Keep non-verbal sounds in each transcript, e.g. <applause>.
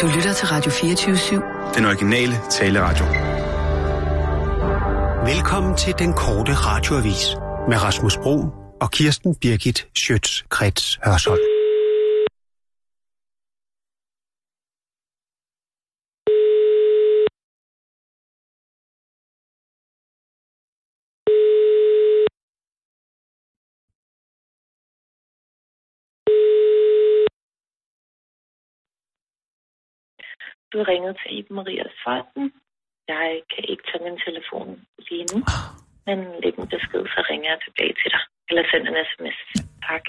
Du lytter til Radio 24-7. Den originale taleradio. Velkommen til den korte radioavis med Rasmus Bro og Kirsten Birgit Schøtz-Krets Hørsholm. Du har ringet til Iben Marias Fonden. Jeg kan ikke tage min telefon lige nu, men læg en besked, så ringer jeg tilbage til dig. Eller send en sms. Tak.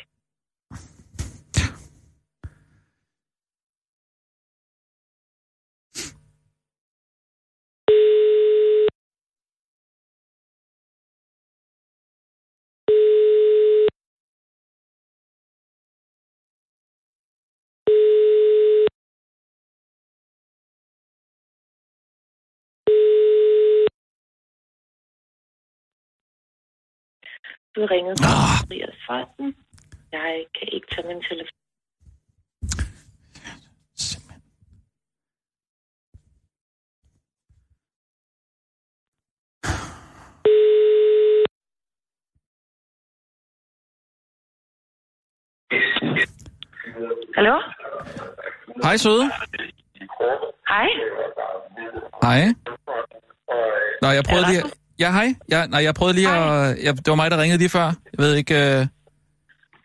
Du har ringet til Ah. Marias Fonden. Jeg kan ikke tage min telefon. Simpelthen. Hallo? Hej, søde. Hej? Hej. Nå, jeg prøvede det lige... Ja, hej. Ja, nej, jeg prøvede lige at... Ja, det var mig, der ringede lige før. Jeg ved ikke... Øh...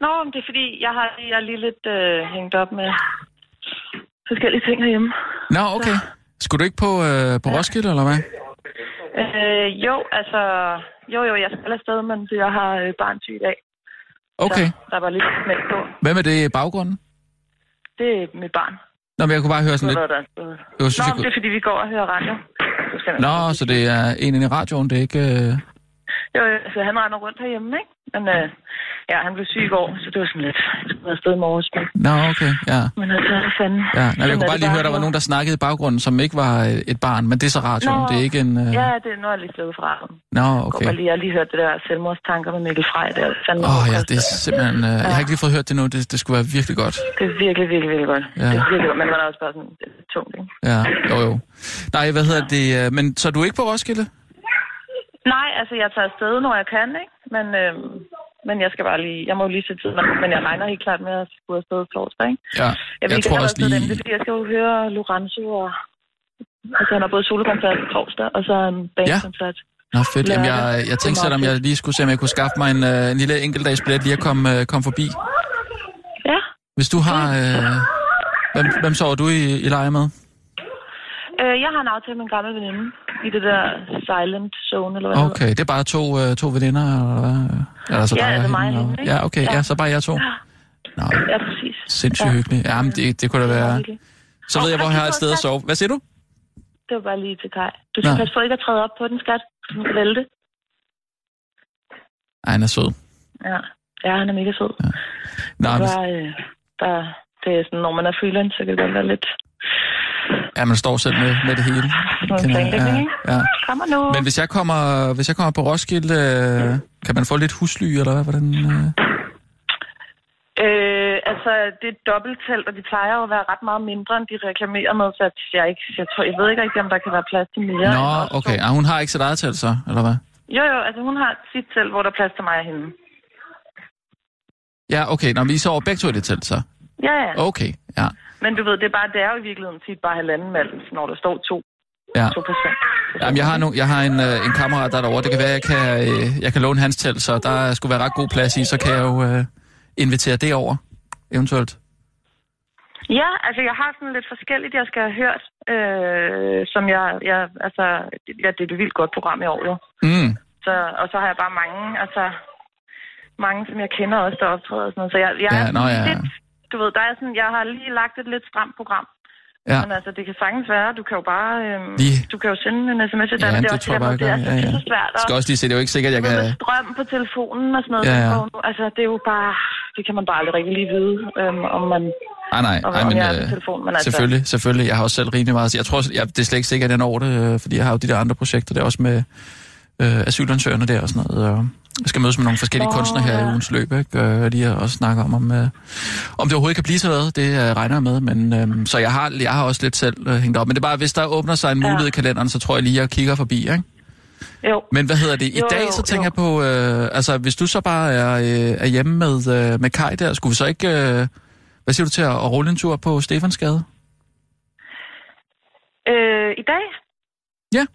Nå, men det er fordi, jeg har jeg er lige lidt øh, hængt op med forskellige ting herhjemme. Nå, okay. Skulle du ikke på, øh, på Roskilde, eller hvad? Øh, jo, altså... Jo, jo, jeg skal afsted, men jeg har øh, barn syg i dag. Okay. Så der var lidt smæk på. Hvem er det i baggrunden? Det er mit barn. Nå, men jeg kunne bare høre sådan lidt... der, Jeg synes, Nå, jeg men det kunne... er fordi, vi går og hører radio. Nå, så det er en inde i radioen, det er ikke... Øh, jo, altså han render rundt herhjemme, ikke? Men øh, ja, han blev syg i går, så det var sådan lidt... Jeg skulle afsted i morges, men, Nå, okay, ja. men altså, hvad fanden... Ja, nej, jeg kunne er bare lige høre, der var nogen, der snakkede i baggrunden, som ikke var øh, et barn, men det er så radioen, Nå, det er ikke en... Øh... Ja, det, nu er jeg lige slået fra ham. Nå, Okay. Jeg, lige, jeg har lige hørt det der selvmordstanker med Mikkel Frej der. Åh oh, ja, det er simpelthen... Øh... Jeg har ikke lige fået hørt det nu, det, det skulle være virkelig godt. Det er virkelig, virkelig, virkelig godt. Ja. Det er virkelig godt, men man er også bare sådan det er tungt, ikke? Ja, jo jo. Nej, hvad hedder det? øh, Men så er du ikke på Roskilde? Nej, altså jeg tager afsted, når jeg kan, ikke? Men, øhm, men jeg skal bare lige... Jeg må jo lige se tiden, men jeg regner helt klart med at skulle afsted torsdag, ikke? Ja, Jeg, jeg vil tror gerne også lige... den, det fordi jeg skal jo høre Lorenzo og... Altså han har både solokoncert torsdag, og så en bandkoncert. Nå, fedt. Jamen, jeg, jeg tænkte selv, om jeg lige skulle se, om jeg kunne skaffe mig en, øh, en lille enkeltdagsbillet lige at komme, øh, komme forbi. Ja. Hvis du har... Øh... Hvem, hvem sover du i, i leje med? Øh, jeg har en aftale med en gammel veninde i det der silent zone, eller hvad Okay, det er bare to, øh, to veninder, eller hvad? Eller så Ja, dig altså mig og hende? Ja, okay, ja. Ja. så bare jeg to. hedder. Nå, Ja, præcis. sindssygt Ja. hyggeligt. Jamen, det, det kunne da være... Så ved jeg, hvor jeg har et sted at sove. Hvad siger du? Det var bare lige til Kai. Du skal Nå. passe på ikke at træde op på den, skat. Du kan vælte. Ej, han er sød. Ja. ja, han er mega sød. Ja. Nå, det, var, øh, der, det er sådan, når man er freelance, så kan det godt være lidt ja, man står selv med, med det hele. Kender jeg, ja, ja. Kommer nu. Men hvis jeg kommer, hvis jeg kommer på Roskilde, øh, kan man få lidt husly, eller hvad? Hvordan, øh? Øh, altså, det er et dobbelttelt, og de plejer jo at være ret meget mindre, end de reklamerer med, så jeg, ikke, jeg, tror, jeg ved ikke rigtig, om der kan være plads til mere. Nå, okay. Ah, hun har ikke sit eget telt så, eller hvad? Jo, jo, altså hun har sit telt, hvor der er plads til mig og hende. Ja, okay. Nå, men I sover begge to i det telt, så? Ja, ja. Okay, ja. Men du ved, det er, bare, det er jo i virkeligheden tit bare halvanden mand, når der står to, ja. to personer. Jamen, jeg har, no, jeg har en, øh, en kammerat der er derovre. Det kan være, jeg kan, øh, jeg kan låne hans telt, så der skulle være ret god plads i. Så kan jeg jo øh, invitere det over, eventuelt. Ja, altså jeg har sådan lidt forskelligt, jeg skal have hørt, øh, som jeg, jeg altså, ja, det er et vildt godt program i år jo. Mm. Så, og så har jeg bare mange, altså, mange, som jeg kender også, der optræder og sådan noget. Så jeg, jeg Ja, er nå, ja. lidt, du ved, der er sådan, jeg har lige lagt et lidt stramt program. Ja. Men altså, det kan sagtens være, du kan jo bare, øhm, Lige. du kan jo sende en sms til Ja, men det er også det, det er, Ja, så, ja. det er så svært. Jeg skal også lige se, det er jo ikke sikkert, jeg kan... med strøm på telefonen og sådan noget. Ja, Ja, ja. ja. Altså, det er jo bare, det kan man bare aldrig rigtig lige vide, øhm, om man, Nej, nej, nej om men øh, telefon. Men altså, selvfølgelig, selvfølgelig. Jeg har også selv rimelig meget. Jeg tror, jeg, det er slet ikke sikkert, at jeg når det, øh, fordi jeg har jo de der andre projekter der også med øh, asylansøgerne der og sådan noget. Og, Jeg skal mødes med nogle forskellige Nå, kunstnere her i ja. ugens løb, ikke? Øh, lige og snakke om, om, øh, om det overhovedet kan blive til noget. Det øh, regner jeg med, men øh, så jeg har, jeg har også lidt selv øh, hængt op. Men det er bare, hvis der åbner sig en Ja. mulighed i kalenderen, så tror jeg lige, jeg kigger forbi, ikke? Jo. Men hvad hedder det? I Jo, dag, jo, så tænker jo. jeg på, øh, altså hvis du så bare er, øh, er hjemme med, øh, med Kai der, skulle vi så ikke, øh, hvad siger du til at, at rulle en tur på Stefansgade? Øh, I dag? Ja.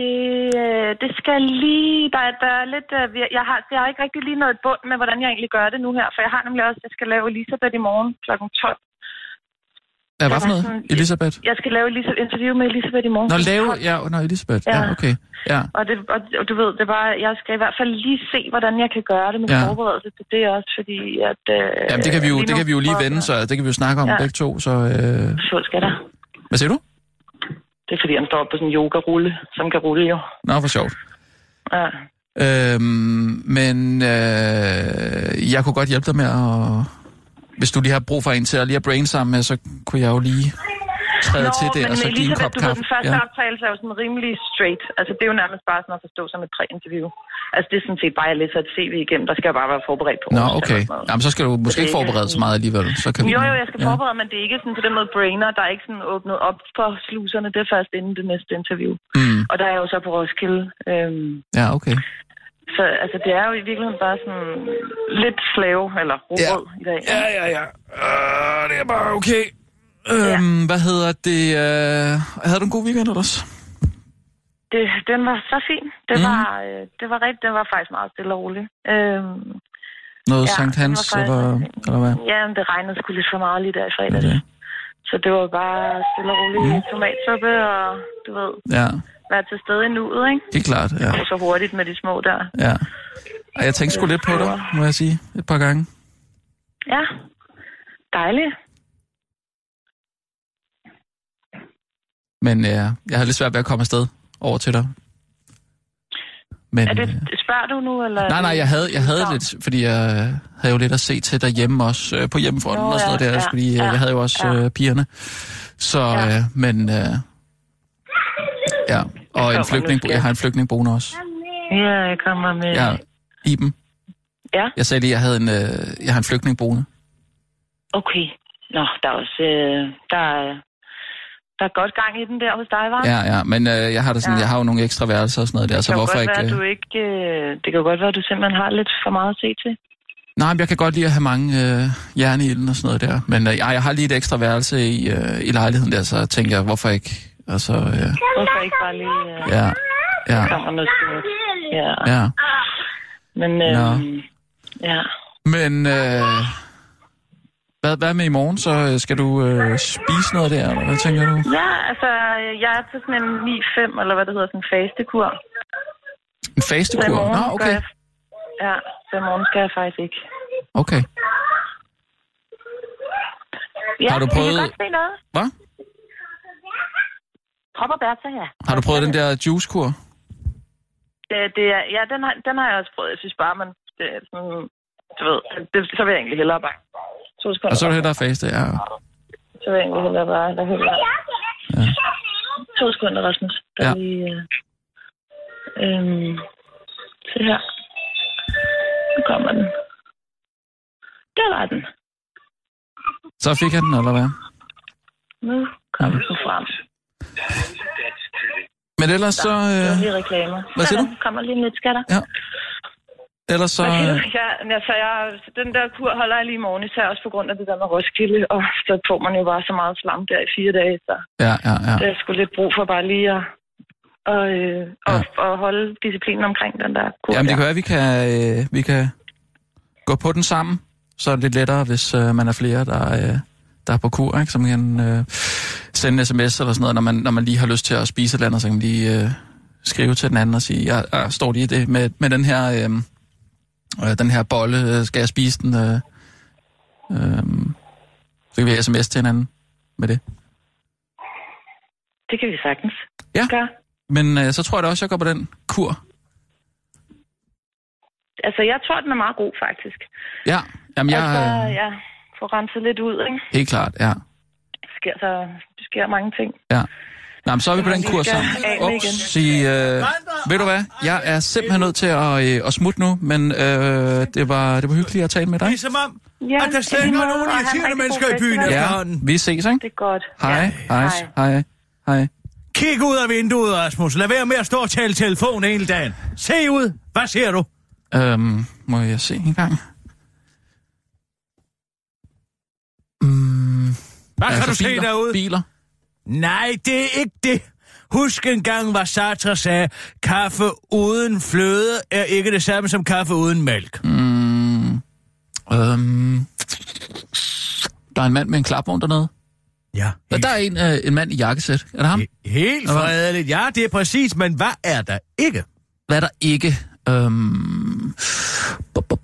Det, øh, det skal lige... Der, er- der er lidt... øh, Jeg har, jeg har ikke rigtig lige noget bund med, hvordan jeg egentlig gør det nu her, for jeg har nemlig også... Jeg skal lave Elisabeth i morgen kl. 12. Ja, hvad for var noget? sådan- Elisabeth? Jeg skal lave Elisabeth, interview med Elisabeth i morgen. Nå, lave, 12. ja, nå, Elisabeth. Ja, Ja. okay. Ja, Og, det, og, og du ved, det bare, jeg skal i hvert fald lige se, hvordan jeg kan gøre det med Ja. forberedelse til det også, fordi at... Øh, Jamen, det kan vi jo, det kan vi jo lige vende, så det kan vi jo snakke om Ja. begge to. Så, øh, Så skal der. hvad siger du? Det er fordi, han står på sådan en yoga-rulle, som kan rulle jo. Nå, for sjovt. Ja. Øhm, men øh, jeg kunne godt hjælpe dig med at... Hvis du lige har brug for en til at lige at brainstorme med, så kunne jeg jo lige træde til det, men og så give en kop du ved, kaffe. den første Ja. ja. optagelse er jo sådan rimelig straight. Altså, det er jo nærmest bare sådan at forstå som et præinterview. Altså, det er sådan set bare, at jeg læser et CV igennem. Der skal jeg bare være forberedt på. Nå, okay. Jamen, så skal du måske ikke er forberede så meget alligevel. Så kan vi, Jo, jo, jeg skal ja. forberede, men det er ikke sådan på den måde brainer. Der er ikke sådan åbnet op for sluserne. Det er først inden det næste interview. Mm, Og der er jeg jo så på Roskilde. Øhm, ja, okay. så altså, det er jo i virkeligheden bare sådan lidt flave, eller rød i dag. Ja, ja, ja. Uh, det er bare okay. Øhm, hvad hedder det? Uh, havde du en god weekend ellers? Det, den var så fin. Det, mm. var, øh, det var rigtigt. Den var faktisk meget stille og rolig. Øhm, Noget Ja, Sankt Hans, faktisk eller, eller hvad? ja, men det regnede sgu lidt for meget lige der i fredags. Okay. Så det var bare stille og roligt mm. tomatsuppe og, du ved, Ja, være til stede i nuet, ikke? helt klart, ja. Og så hurtigt med de små der. ja. Og jeg tænkte sgu lidt på dig, må jeg sige, et par gange. Ja, dejligt. Men ja, jeg havde lidt svært ved at komme afsted over til dig. Men, Er det, øh, spørger du nu, eller? er nej, nej, jeg havde, jeg havde lidt, fordi jeg havde jo lidt at se til derhjemme også, øh, på hjemmefronten og sådan noget ja, der, ja, fordi øh, ja, jeg havde jo også ja. øh, pigerne. Så, Ja. øh, men, øh, ja, og en flygtning, jeg har en flygtning boende også. Ja, jeg kommer med... Ja, Iben. Ja. Jeg sagde lige, jeg havde en, øh, jeg har en flygtning boende. Okay. Nå, der er også... Øh, der, er, der er godt gang i den der hos dig, var? Ja, ja, men øh, jeg har da sådan, Ja. jeg har jo nogle ekstra værelser og sådan noget der, det så hvorfor ikke... være, øh, du ikke... Øh, det kan godt være, at du simpelthen har lidt for meget at se til. Nej, men jeg kan godt lide at have mange øh, jern i ilden og sådan noget der. Men øh, jeg, har lige et ekstra værelse i, øh, i lejligheden der, så tænker jeg, hvorfor ikke? Altså, øh, Hvorfor ikke bare lige... Øh, ja, ja, kommer noget skørt? Ja. ja. Men... Øh, Nå. ja. Men øh, hvad, hvad med i morgen? Så øh, skal du øh, spise noget der, eller hvad tænker du? Ja, altså, øh, jeg er til sådan en 9-5, eller hvad det hedder, sådan en fastekur. En fastekur? Nå, skal okay. jeg- Ja, så i morgen skal jeg faktisk ikke. Okay. Ja, Har du Jeg kan prøvet- godt se noget. Hvad? Hop og Bertha, ja. Har du prøvet den der juicekur? Det, det er, ja, den har, den har jeg også prøvet. Jeg synes bare, man... Det er sådan, du ved, det, så vil jeg egentlig hellere bare... To sekunder. Og så er det der faste, ja. Så vil jeg egentlig hellere bare... Der hellere. Ja. To sekunder, Rasmus. Der Ja. lige... Øh, øhm, se her. Nu kommer den. Der var den. Så fik jeg den, eller hvad? Nu kommer den frem. Men ellers så... Det Øh, lige reklamer. Hvad siger du? Kommer lige lidt skatter. ja. Ellers så... <laughs> Du? Øh, Ja, altså, jeg, den der kur holder jeg lige i morgen, især også på grund af det der med Roskilde, og så får man jo bare så meget slam der i fire dage, så ja, ja, ja. der er sgu lidt brug for bare lige at, og, øh, og, og holde disciplinen omkring den der kur. Jamen, det kan være, vi kan, øh, vi kan gå på den sammen. Så er det lidt lettere, hvis øh, man er flere, der, øh, der er på kur, ikke? Så man kan øh, sende en sms eller sådan noget, når man, når man lige har lyst til at spise et eller andet, så kan man lige øh, skrive til den anden og sige, jeg, jeg står lige det med, med den her... Øh, øh, den her bolle, øh, skal jeg spise den? Øh, øh, så kan vi sms til hinanden med det. Det kan vi sagtens Ja. gøre. Men øh, så tror jeg da også, jeg går på den kur. Altså, jeg tror, den er meget god, faktisk. Ja, jamen jeg... altså, Øh, ja, få renset lidt ud, ikke? helt klart, ja. Der sker, så, der sker mange ting. Ja. Nå, men så er vi på den kurs sammen. Ups, sig, øh, ved du hvad? Jeg er simpelthen nødt til at, øh, at smutte nu, men øh, det, var, det var hyggeligt at tale med dig. Det er som om, Ja, at der slet i ikke lige er en irriterende mennesker i byen. Ja, vi ses, ikke? Det er godt. Hej, Ja. hej, hej, hej. Kig ud af vinduet, Rasmus. Lad være med at stå og tale telefon hele dagen. Se ud. Hvad ser du? Øhm, må jeg se en gang? Mm, Hvad kan altså du se biler, derude? Biler. Nej, det er ikke det. Husk engang, hvad Sartre sagde. Kaffe uden fløde er ikke det samme som kaffe uden mælk. Mm, øhm, der er en mand med en klapvogn dernede. Ja, Og der er en, øh, en mand i jakkesæt. Er det ham? he- helt fredeligt. Ja, det er præcis, men hvad er der ikke? Hvad er der ikke? Øhm, bup, bup.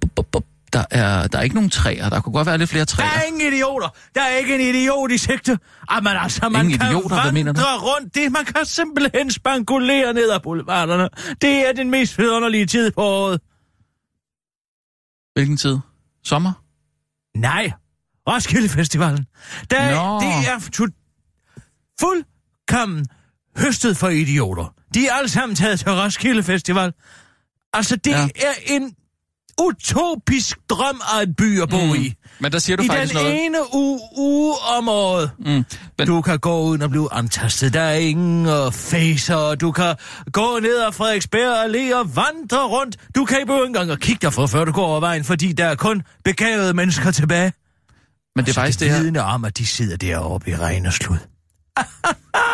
Der er, der er ikke nogen træer. Der kunne godt være lidt flere Der træer. er ingen idioter. Der er ikke en idiot i sigte. Jamen altså, man Ingen kan idioter? Hvad mener du? rundt. Det, man kan simpelthen spankulere ned ad boulevarderne. Det er den mest vidunderlige tid på året. Hvilken tid? Sommer? Nej, Roskilde Festivalen. Der, Nå. det er tu- fuldkommen høstet for idioter. De er alle sammen taget til Roskilde Festival. Altså, det ja. er en utopisk drøm af et by at bo mm. i. Men der siger du I faktisk den noget. ene uge, uge om året. Mm. Men, Du kan gå uden at blive antastet. Der er ingen uh, facer. Du kan gå ned ad Frederiksberg Allé og vandre rundt. Du kan ikke engang at kigge derfra, før du går over vejen, fordi der er kun begavede mennesker tilbage. men det er faktisk det her. vidne om, at de sidder deroppe i regn og slud. <laughs>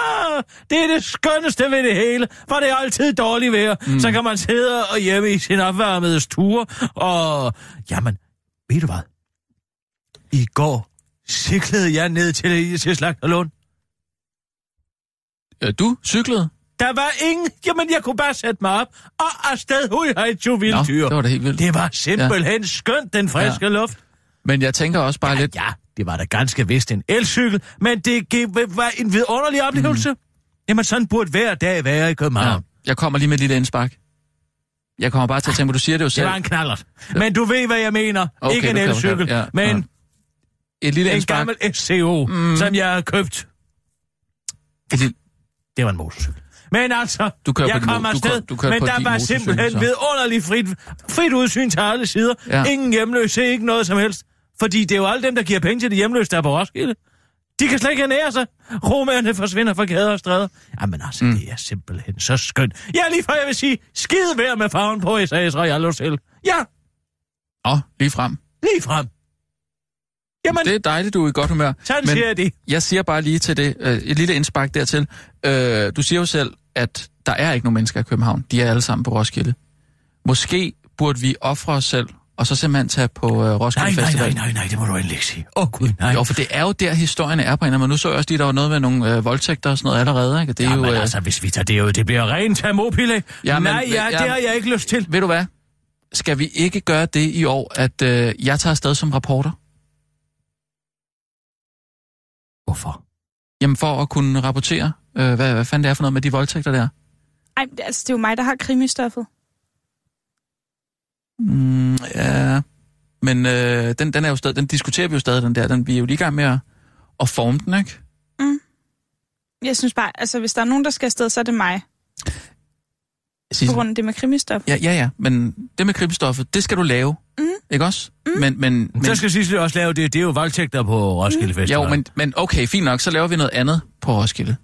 det er det skønneste ved det hele, for det er altid dårligt vejr. Mm. Så kan man sidde og hjemme i sin opvarmede stue, og jamen, ved du hvad? I går cyklede jeg ned til, til Slagterlund. Øh, Du cyklede? Der var ingen... Jamen, jeg kunne bare sætte mig op, og afsted hui hej to Nå, vilde dyr. det var da helt vildt. Det var simpelthen ja. skønt, den friske ja. luft. Men jeg tænker også bare Ja, lidt... ja, det var da ganske vist en elcykel, men det var en vidunderlig oplevelse. Mm. Jamen, sådan burde hver dag være i København. Ja, Ja. jeg kommer lige med et lille indspark. Jeg kommer bare til at tænke du siger det jo Det selv. var en knallert. Men du ved, hvad jeg mener. Okay, Ikke en elcykel, ja, men Et lille en indspark. gammel SCO, Mm. som jeg har købt. Et lille... Det var en motorcykel. Men altså, Du kører jeg kom mo- du afsted, kører- du kører men der var simpelthen så. vidunderligt frit, frit udsyn til alle sider. Ja. Ja. Ingen hjemløse, ikke noget som helst. Fordi det er jo alle dem, der giver penge til de hjemløse, der er på Roskilde. De kan slet ikke ernære sig. Romerne forsvinder fra gader og stræder. Jamen altså, mm. det er simpelthen så skønt. Ja, lige før jeg vil sige, skide vejr med farven på SAS Royal Hotel. Ja, Åh, lige frem. lige frem. Jamen, Det er dejligt, du er i godt humør. sådan Men siger jeg det. jeg siger bare lige til det, øh, et lille indspark dertil. Øh, du siger jo selv, at der er ikke nogen mennesker i København. De er alle sammen på Roskilde. Måske burde vi ofre os selv, og så simpelthen tage på øh, Roskilde Nej, nej, Festival. nej, nej, nej, det må du endelig ikke sige. Åh, oh, gud, nej. Jo, for det er jo der, historien er på en måde. Nu så jeg også lige, der var noget med nogle øh, voldtægter og sådan noget allerede. Ikke? Det er Ja, jo, men øh, altså, hvis vi tager det ud, det bliver rent termopille. Ja, Ja, men- Nej, ja, ja, det har jeg ikke lyst til. Ved du hvad? Skal vi ikke gøre det i år, at øh, jeg tager afsted som reporter? Hvorfor? Jamen for at kunne rapportere, øh, hvad, hvad fanden det er for noget med de voldtægter der. Ej, det- altså, det er jo mig, der har krimistoffet. Mm, ja, men øh, den, den er jo stadig, den diskuterer vi jo stadig, den der. Den, vi er jo lige i gang med at, at forme den, ikke? Jeg synes bare, altså, hvis der er nogen, der skal afsted, så er det mig. Sissel. På grund af det med krimistof. Ja, ja, ja, men det med krimstoffet, det skal du lave, Mm. ikke også? Mm. Men, men, men, Så skal Sissel også lave det. Det er jo voldtægter på Roskilde Festival. jo, men, men okay, fint nok, så laver vi noget andet på Roskilde.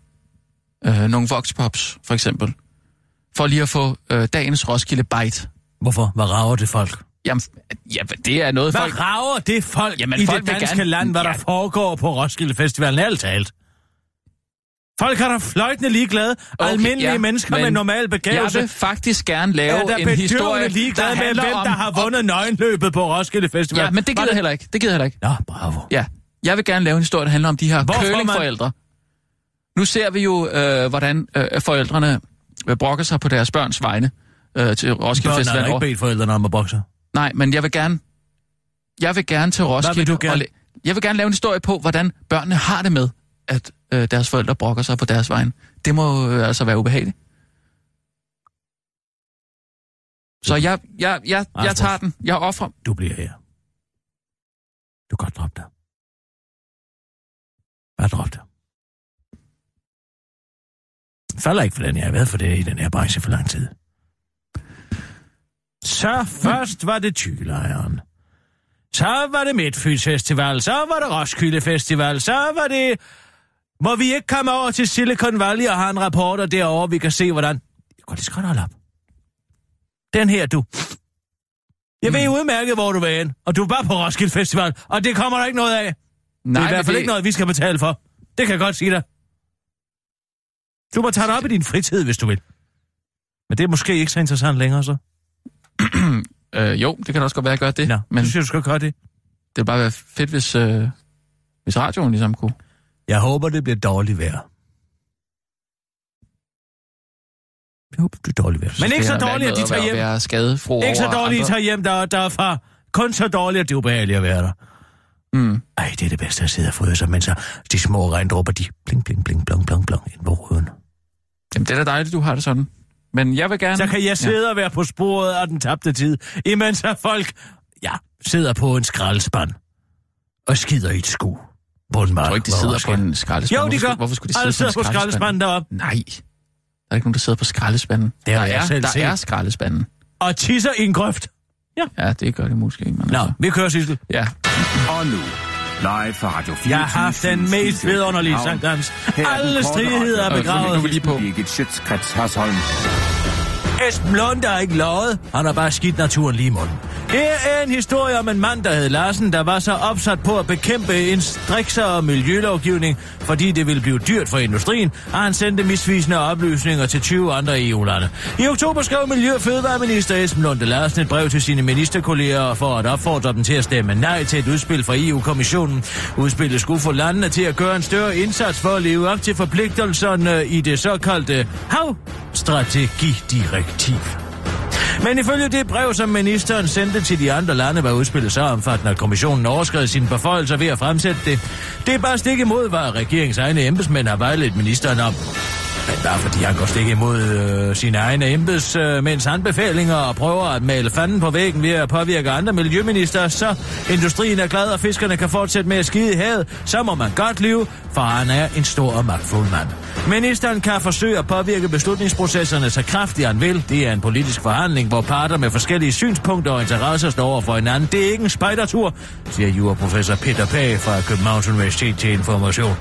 Øh, nogle voxpops, for eksempel. For lige at få øh, dagens Roskilde Bite. Hvorfor? Hvad rager det folk? Jamen, ja, det er noget, Hvad folk... rager det folk Jamen, i folk det danske gerne- land, hvad Ja. der foregår på Roskilde Festivalen? Alt talt. Folk er da fløjtende ligeglade. Okay, Almindelige ja, mennesker men med normal Jeg begævelse vil faktisk gerne lave er en historie, ligeglade der med, hvem om... der har vundet nøgenløbet på Roskilde Festival. Ja, men det gider jeg heller ikke. Det gider jeg heller ikke. Nå, bravo. Ja, jeg vil gerne lave en historie, der handler om de her Hvorfor, curlingforældre. Nu ser vi jo, øh, hvordan øh, forældrene øh, brokker sig på deres børns vegne øh, til Roskilde Børnene Festival. har ikke bedt forældrene om at bokse. Nej, men jeg vil gerne... Jeg vil gerne til Roskilde... vil du gerne? Og la- jeg vil gerne lave en historie på, hvordan børnene har det med, at øh, deres forældre brokker sig på deres vegne. Det må øh, altså være ubehageligt. Så jeg, jeg, jeg, jeg tager den. Jeg offrer... Du bliver her. Du kan godt droppe det. Bare drop det. falder ikke for den. Jeg har været for det i den her branche for lang tid. Så først var det tyggelejren. Så var det Midtfyns Festival, så var det Roskilde Festival, så var det... Må vi ikke komme over til Silicon Valley og have en rapporter derovre, vi kan se, hvordan... Jeg går lige godt holde op. Den her, du. Jeg ved udmærket, hvor du vil hen, og du er bare på Roskilde Festival, og det kommer der ikke noget af. Nej, det er i hvert fald det... ikke noget, vi skal betale for. Det kan jeg godt sige dig. Du må tage det op i din fritid, hvis du vil. Men det er måske ikke så interessant længere, så. <clears throat> øh, jo, det kan også godt være, at jeg gør det. Nå, men du synes, du skal gøre det. det ville bare være fedt, hvis, øh, hvis radioen ligesom kunne. Jeg håber, det bliver dårligt vejr. Jeg håber, det bliver dårligt vejr. Men ikke så dårligt, at de tager hjem. Være skadefro Ikke så dårligt, at de tager hjem der, derfra. Kun så dårligt, at det er ubehageligt at være der. Mm. Ej, det er det bedste at sidde og fryde sig, mens de små regndråber, de bling, bling, bling, blong, blong, blong ind på ruden. Jamen, det er da dejligt, du har det sådan. Men jeg vil gerne... Så kan jeg sidde og være på sporet af den tabte tid, imens at folk, ja, sidder på en skraldespand og skider i et sku. På en mark, Jeg tror ikke, de sidder på en skraldespand. Jo, de hvorfor, gør. Skulle, hvorfor skulle de Alle sidde sidder på en på skraldespanden deroppe. Nej. Der er ikke nogen, der sidder på skraldespanden. Det har der jeg er, selv der set. er skraldespanden. Og tisser i en grøft. Ja, det gør det måske ikke. Men Nå, altså. vi kører sidste. Ja. Og nu, live fra Radio 4. Jeg har haft den mest vidunderlige Sankt Hans. Alle stridigheder er Og nu er begravet. vi lige på. Birgit Schøtzgrads Hasholm. Esben Lund er ikke løjet. Han har bare skidt naturen lige i munden. Det er en historie om en mand, der hed Larsen, der var så opsat på at bekæmpe en striksere miljølovgivning, fordi det ville blive dyrt for industrien, og han sendte misvisende oplysninger til 20 andre EU-lande. I oktober skrev Miljø- og Fødevareminister Esben Lunde Larsen et brev til sine ministerkolleger for at opfordre dem til at stemme nej til et udspil fra EU-kommissionen. Udspillet skulle få landene til at gøre en større indsats for at leve op til forpligtelserne i det såkaldte havstrategidirektiv. Men ifølge det brev, som ministeren sendte til de andre lande, var udspillet så omfattende, at kommissionen overskred sine beføjelser ved at fremsætte det. Det er bare stik imod, hvad regeringens egne embedsmænd har vejledt ministeren om. Men bare fordi han går stik imod øh, sine egne embedsmænds øh, anbefalinger og prøver at male fanden på væggen ved at påvirke andre miljøminister, så industrien er glad, og fiskerne kan fortsætte med at skide i havet, så må man godt leve, for han er en stor og magtfuld mand. Ministeren kan forsøge at påvirke beslutningsprocesserne så kraftigt han vil. Det er en politisk forhandling, hvor parter med forskellige synspunkter og interesser står over for hinanden. Det er ikke en spejdertur, siger juraprofessor Peter Pag fra Københavns Universitet til Information.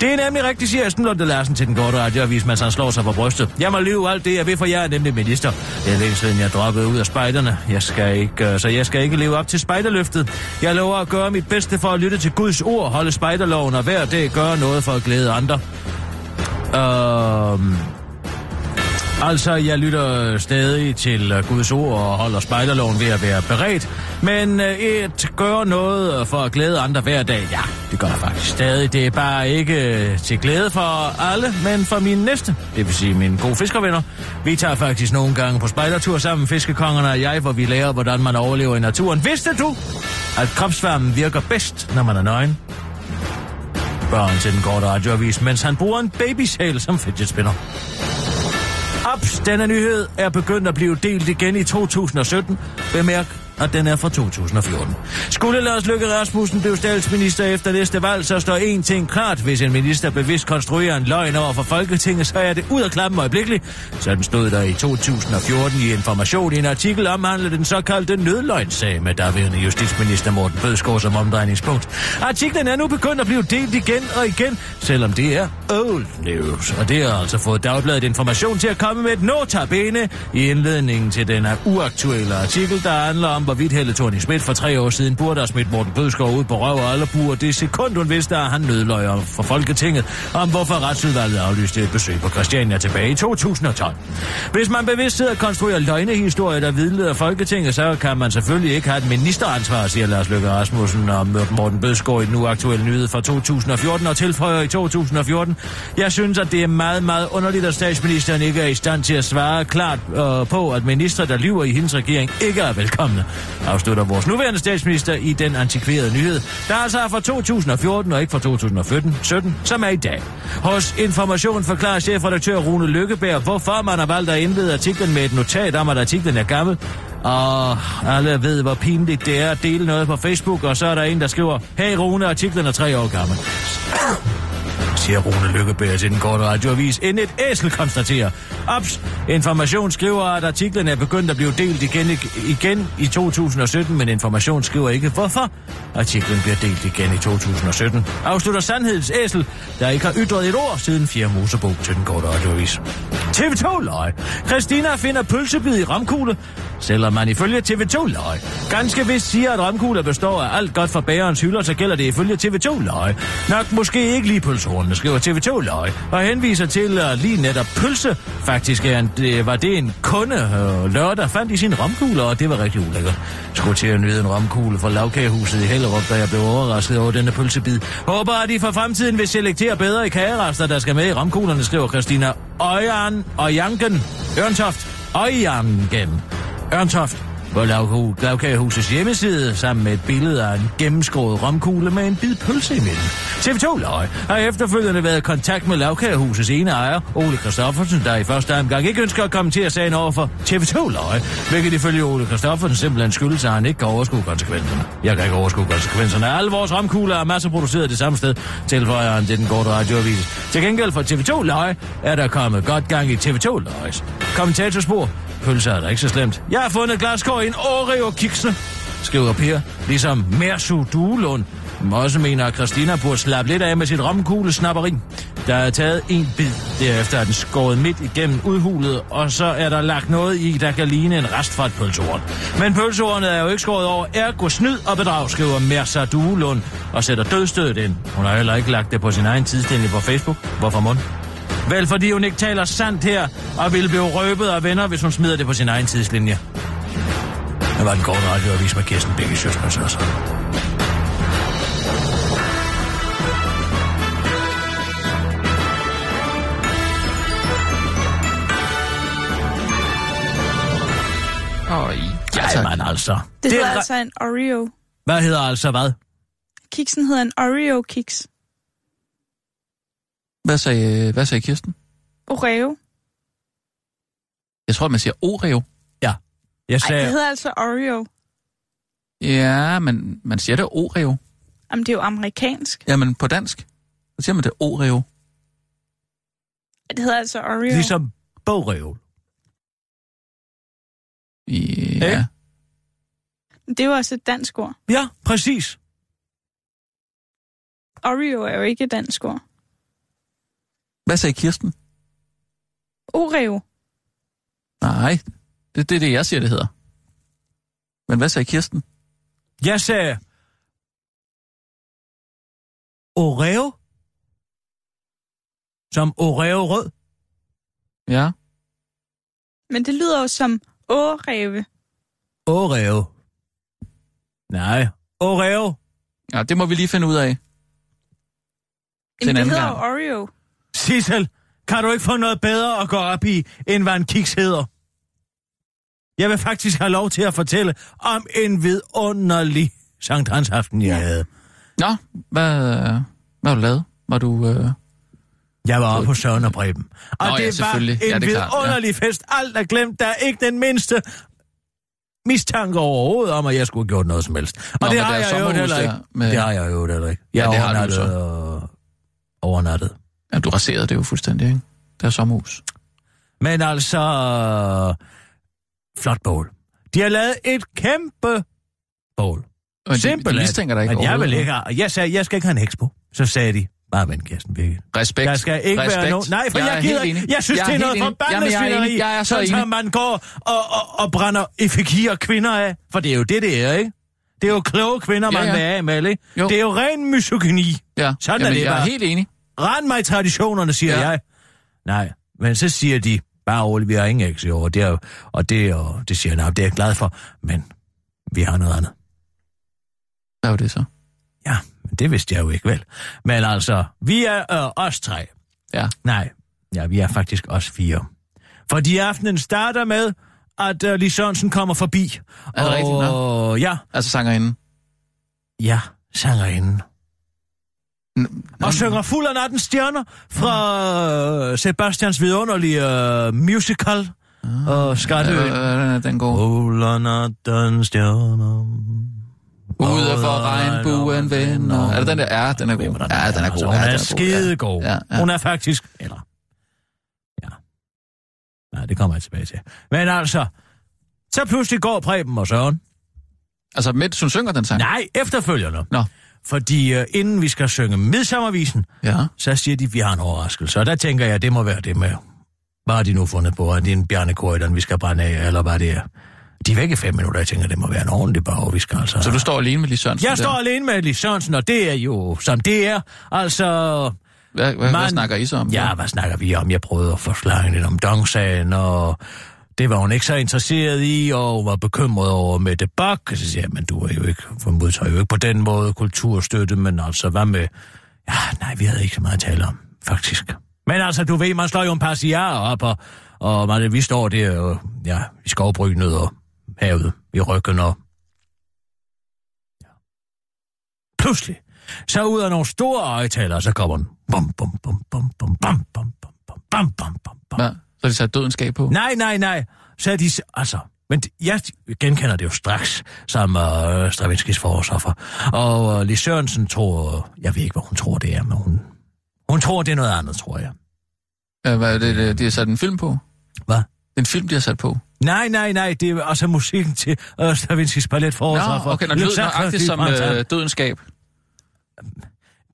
Det er nemlig rigtigt, siger Esben Lunde Larsen til den korte radioavis, mens han slår sig på brystet. Jeg må lyve alt det, jeg vil, for jeg er nemlig minister. Det er længe siden, jeg droppede ud af spejderne. Jeg skal ikke, øh, så jeg skal ikke leve op til spejderløftet. Jeg lover at gøre mit bedste for at lytte til Guds ord, holde spejderloven og hver dag gøre noget for at glæde andre. Øhm, altså, jeg lytter stadig til øh, Guds ord og holder spejderloven ved at være beredt. Men øh, et gøre noget for at glæde andre hver dag, ja, det gør jeg faktisk stadig. Det er bare ikke øh, til glæde for alle, men for mine næste. Det vil sige mine gode fiskervenner. Vi tager faktisk nogle gange på spejdertur sammen, fiskekongerne og jeg, hvor vi lærer, hvordan man overlever i naturen. Vidste du, at kropsvarmen virker bedst, når man er nøgen? Børn til den korte radioavis, mens han bruger en babysæl som fidget spinner. Haps, denne nyhed er begyndt at blive delt igen i 2017. Bemærk, at den er fra 2014. Skulle Lars Løkke Rasmussen blive statsminister efter næste valg, så står én ting klart. Hvis en minister bevidst konstruerer en løgn over for Folketinget, så er det ud af klappen øjeblikkeligt. Sådan stod der i 2014 i Information i en artikel omhandlede den såkaldte nødløgnssag med daværende justitsminister Morten Bødskov som omdrejningspunkt. Artiklen er nu begyndt at blive delt igen og igen, selvom det er old news. Og det har altså fået Dagbladet Information til at komme med et notabene i indledningen til den her uaktuelle artikel, der handler om, hvorvidt Helle thorning Schmidt for tre år siden burde have smidt Morten Bødskov ud på røv og alle. Det sekund, hun vidste, at han nødløjer for Folketinget om, hvorfor retsudvalget aflyste et besøg på Christiania tilbage i 2012. Hvis man bevidst sidder og konstruerer løgnehistorier, der vidleder Folketinget, så kan man selvfølgelig ikke have et ministeransvar, siger Lars Løkke Rasmussen om Morten Bødskov i den aktuelle nyhed fra 2014 og tilføjer i 2014. Jeg synes, at det er meget, meget underligt, at statsministeren ikke er i stand til at svare klart øh, på, at ministre, der lyver i hendes regering, ikke er velkomne. Afslutter vores nuværende statsminister i den antikverede nyhed, der altså er fra 2014 og ikke fra 2017, 17, som er i dag. Hos Information forklarer chefredaktør Rune Lykkeberg, hvorfor man har valgt at indlede artiklen med et notat om, at artiklen er gammel. Og alle ved, hvor pinligt det er at dele noget på Facebook, og så er der en, der skriver, Hey Rune, artiklen er tre år gammel siger Rune Lykkeberg til den korte radioavis, end et æsel konstaterer. Ops, Information skriver, at artiklen er begyndt at blive delt igen, igen i 2017, men Information skriver ikke, hvorfor artiklen bliver delt igen i 2017. Afslutter Sandhedens æsel, der ikke har ytret et ord siden 4 Mosebog til den korte radioavis. TV2 løg. Christina finder pølsebid i ramkugle, selvom man ifølge TV2 løg. Ganske vist siger, at ramkugler består af alt godt fra bagerens hylder, så gælder det ifølge TV2 løg. Nok måske ikke lige pølsehornene, skriver TV2 løg, og henviser til, at lige netop pølse faktisk er en, det var det en kunde øh, lørdag fandt i sin ramkugle, og det var rigtig ulækkert. Skulle til at nyde en ramkugle fra lavkagehuset i Hellerup, da jeg blev overrasket over denne pølsebid. Håber, at de for fremtiden vil selektere bedre i kagerester, der skal med i ramkuglerne, skriver Christina Øjern og Janken Ørntoft Øjangen Ørntoft på Lavkagehusets hjemmeside sammen med et billede af en gennemskåret romkugle med en bid pølse imellem. TV2 Løg har efterfølgende været i kontakt med Lavkagehusets ene ejer, Ole Kristoffersen, der i første omgang ikke ønsker at kommentere sagen over for TV2 Løg, hvilket ifølge Ole Kristoffersen simpelthen skyldes, at han ikke kan overskue konsekvenserne. Jeg kan ikke overskue konsekvenserne. Alle vores romkugler er masser produceret det samme sted, tilføjer han til den korte radioavis. Til gengæld for TV2 Løg er der kommet godt gang i TV2 Løgs. Kommentatorspor Pølser er der ikke så slemt. Jeg har fundet glaskår i en Oreo kiksene, skriver Per, ligesom Mersu Duelund. også mener, at Christina burde slappe lidt af med sit romkuglesnapperi. Der er taget en bid, derefter er den skåret midt igennem udhulet, og så er der lagt noget i, der kan ligne en rest fra et pølsehorn. Men pølsehornet er jo ikke skåret over, ergo snyd og bedrag, skriver Mersa Duelund, og sætter dødstødet ind. Hun har heller ikke lagt det på sin egen tidslinje på Facebook. Hvorfor mund? Vel, fordi hun ikke taler sandt her, og ville blive røbet af venner, hvis hun smider det på sin egen tidslinje. Det var den korte radioavis med Kirsten Bække Sjøsmøs. Og i... Ja, man altså. Det, Det hedder er altså en Oreo. Hvad hedder altså hvad? Kiksen hedder en Oreo-kiks. Hvad sagde, hvad sagde Kirsten? Oreo. Jeg tror, man siger Oreo. Jeg Ej, sagde, det hedder altså Oreo. Ja, men man siger det Oreo. Jamen, det er jo amerikansk. Jamen på dansk, så siger man det Oreo. Det hedder altså Oreo. ligesom bogreol. Ja. Ikke? Det er jo også et dansk ord. Ja, præcis. Oreo er jo ikke et dansk ord. Hvad sagde Kirsten? Oreo. Nej, det, det er det, jeg siger, det hedder. Men hvad sagde Kirsten? Jeg sagde... Oreo? Som Oreo rød? Ja. Men det lyder jo som Oreo. Oreo. Nej, Oreo. Ja, det må vi lige finde ud af. Til en Jamen, det hedder gang. Oreo. Sissel, kan du ikke få noget bedre at gå op i, end hvad en kiks hedder? Jeg vil faktisk have lov til at fortælle om en vidunderlig Sankt Hans aften, jeg havde. Nå, hvad, hvad har du lavet? Var du... Øh... Jeg var oppe på Søren og Preben. Og Nå ja, det var selvfølgelig. en Ja, det er klart, ja. vidunderlig fest. Alt er glemt. Der er ikke den mindste mistanke overhovedet om, at jeg skulle have gjort noget som helst. Og Nå, det har er jeg jo heller ikke. med- Det har jeg jo heller ikke. Jeg Ja, det har du så. og overnattet. Ja, du raserede det jo fuldstændig, ikke? Der er sommerhus. Men altså... Flot bål. De har lavet et kæmpe bål. Og de, de Simpelthen. mistænker dig ikke jeg vil ikke have, jeg sagde, jeg skal ikke have en expo. Så sagde de, bare vent, Kirsten Birgit. Respekt. Der skal ikke Respekt. være nogen... Nej, for jeg, er jeg gider ikke. Jeg synes, Jeg er det er noget forbandet jeg er svineri. Jeg er så sådan, enig. at man går og, og, og brænder effigier kvinder af. For det er jo det, det er, ikke? Det er jo kloge kvinder, Ja, man ja. vil af med, ikke? Jo. Det er jo ren misogyni. Ja, Sådan er Jamen, det jeg er bare. helt enig. Rend mig traditionerne, siger Ja. jeg. Nej, men så siger de, bare roligt, vi har ingen eks i år, det er, og det, og det siger jeg, nej, det er jeg glad for, men vi har noget andet. Hvad var det så? Ja, men det vidste jeg jo ikke vel. Men altså, vi er øh, os tre. Ja. Nej, ja, vi er faktisk os fire. Fordi aftenen starter med, at uh, Lis Sørensen kommer forbi. Er det rigtigt, og, Ja, Altså sangerinde. ja, sangerinde. Og synger fuld af nattens stjerner fra uh, Sebastians vidunderlige uh, musical. Og Skatteøen. Øh, den går. Fuld af nattens stjerner. Ude for regnbuen venner. Er det den der? Ja, den er god. Ja, den er god. Hun er god. skidegod. Hun er faktisk... Eller... Ja. Nej, det kommer jeg tilbage til. Men altså... Så pludselig går Preben og Søren. Altså, mens hun synger den sang? Nej, efterfølgende. Nå. Fordi uh, inden vi skal synge Midsommervisen, Ja. så siger de, at vi har en overraskelse. Og der tænker jeg, det må være det med... Hvad har de nu fundet på? Er det en bjørnekorridor, vi skal brænde af, eller hvad det er? De er væk i fem minutter, jeg tænker, det må være en ordentlig bag, vi skal altså... Så du står alene med Lis Sørensen? Jeg der? står alene med Lis Sørensen, og det er jo, som det er. Altså, Hvad, hvad, hvad Man- snakker I så om? Ja, hvad snakker vi om? Jeg prøvede at forklare lidt om Dong-sagen, og det var hun ikke så interesseret i, og var bekymret over med det Bak. Så siger jeg, men du er jo ikke, for modtager jo ikke på den måde kulturstøtte, men altså, hvad med... Ja, nej, vi havde ikke så meget at tale om, faktisk. Men altså, du ved, man slår jo en passiar op, og, og man, vi står der og, ja, i skovbrynet og havet i ryggen, og... Ja. Pludselig, så ud af nogle store øjtaler, så kommer den. Bum, bum, bum, bum, bum, bum de sat dødenskab på? Nej, nej, nej. Så er de... Altså, men jeg genkender det jo straks som uh, Stravinskys forårsoffer. Og uh, Lis Sørensen tror... Jeg ved ikke, hvad hun tror, det er, men hun... Hun tror, det er noget andet, tror jeg. Ja, hvad er det, de har sat en film på? Hvad? En film, de har sat på? Nej, nej, nej, det er altså musikken til uh, Stravinskys ballet Nå, forårsoffer. okay, når det Sacre nøjagtigt som øh, dødenskab.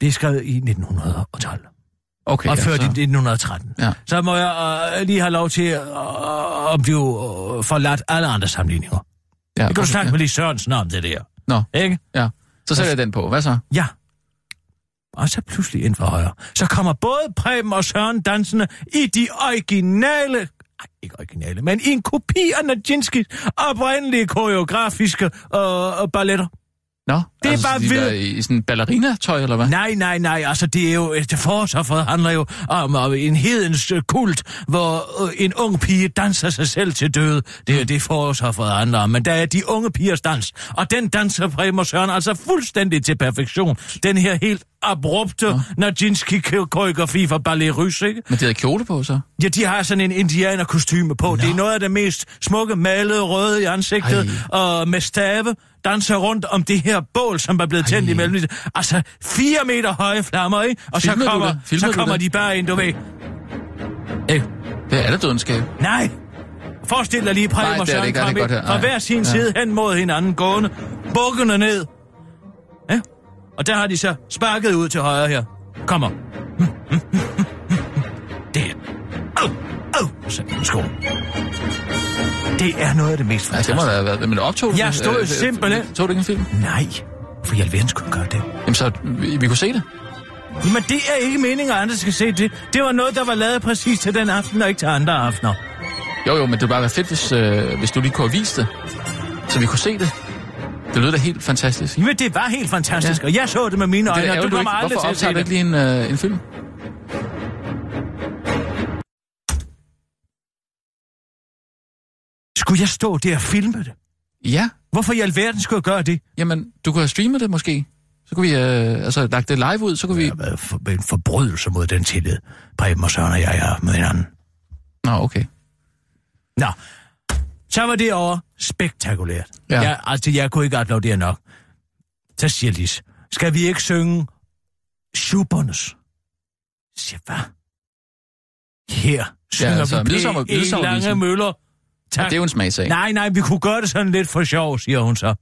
Det er skrevet i 1912. Okay, og ja, før så- i 1913. Ja. Så må jeg øh, lige have lov til øh, at blive øh, forladt alle andre sammenligninger. ja, Det kan du snakke ja. med Lis Sørensen om det der. Nå, Ikke? ja. Så sætter jeg den på. Hvad så? Ja. Og så pludselig ind for højre. Så kommer både Preben og Søren dansende i de originale... Ej, ikke originale, men i en kopi af Nadjinskis oprindelige koreografiske øh, balletter. Nå, Det er altså, bare de vildt. i, sådan en ballerina-tøj, eller hvad? Nej, nej, nej, altså det er jo, det forårsofferet handler jo om, om en hedens øh, kult, hvor øh, en ung pige danser sig selv til døde. Det er det forårsofferet handler om, men der er de unge pigers dans, og den danser og Søren altså fuldstændig til perfektion. Den her helt abrupte ja. Nadjinski-koreografi for Ballet Russe, ikke? Men de havde kjole på, så? Ja, de har sådan en indianerkostyme på. Nå. Det er noget af det mest smukke, malede røde i ansigtet, Ej. og med stave danser rundt om det her bål, som er blevet tændt Ej. imellem. Altså, fire meter høje flammer, ikke? Og Filmede så kommer, det? Så kommer det? de bare ind, du ved. Ikke? Det er da dødenskab. Nej! Forestil dig lige Preben og det det Søren det det godt ind fra hver sin Ja. side hen mod hinanden, gående, bukkende ned. Ja? Og der har de så sparket ud til højre her. Kommer. Det er... Au! Au! Så sko. Det er noget af det mest Ja, det fantastiske. må da have været... Men optog du Jeg den? stod Øh, simpelthen- Tog du ikke en film? Nej, for i alverden skulle gøre det. Jamen så, vi, vi kunne se det. Jamen, det er ikke meningen, at andre skal se det. Det var noget, der var lavet præcis til den aften, og ikke til andre aftener. Jo, jo, men det ville bare være fedt, hvis, øh, hvis du lige kunne have vist det. Så vi kunne se det. Det lød da helt fantastisk. Jamen, det var helt fantastisk, Ja. og jeg så det med mine øjne, og du kommer ikke. aldrig Hvorfor til at se optager du det. ikke lige en, øh, en film? Skulle jeg stå der og filme det? Ja, Hvorfor i alverden skulle jeg gøre det? jamen, du kunne have streamet det måske. Så kunne vi øh, altså lagt det live ud, så kunne vi... Det har for, en forbrydelse mod den tillid, Preben og Søren og jeg har med hinanden. Nå, okay. Nå, så var det over spektakulært. Ja. Jeg, altså, jeg kunne ikke applaudere nok. Så siger Lis, skal vi ikke synge Schubernes? Så siger jeg, hvad? Her synger altså, vi midsommer- P.E. midsommervisen. Lange Møller. Tak. det er jo en smagsag. Nej, nej, vi kunne gøre det sådan lidt for sjov, siger hun så.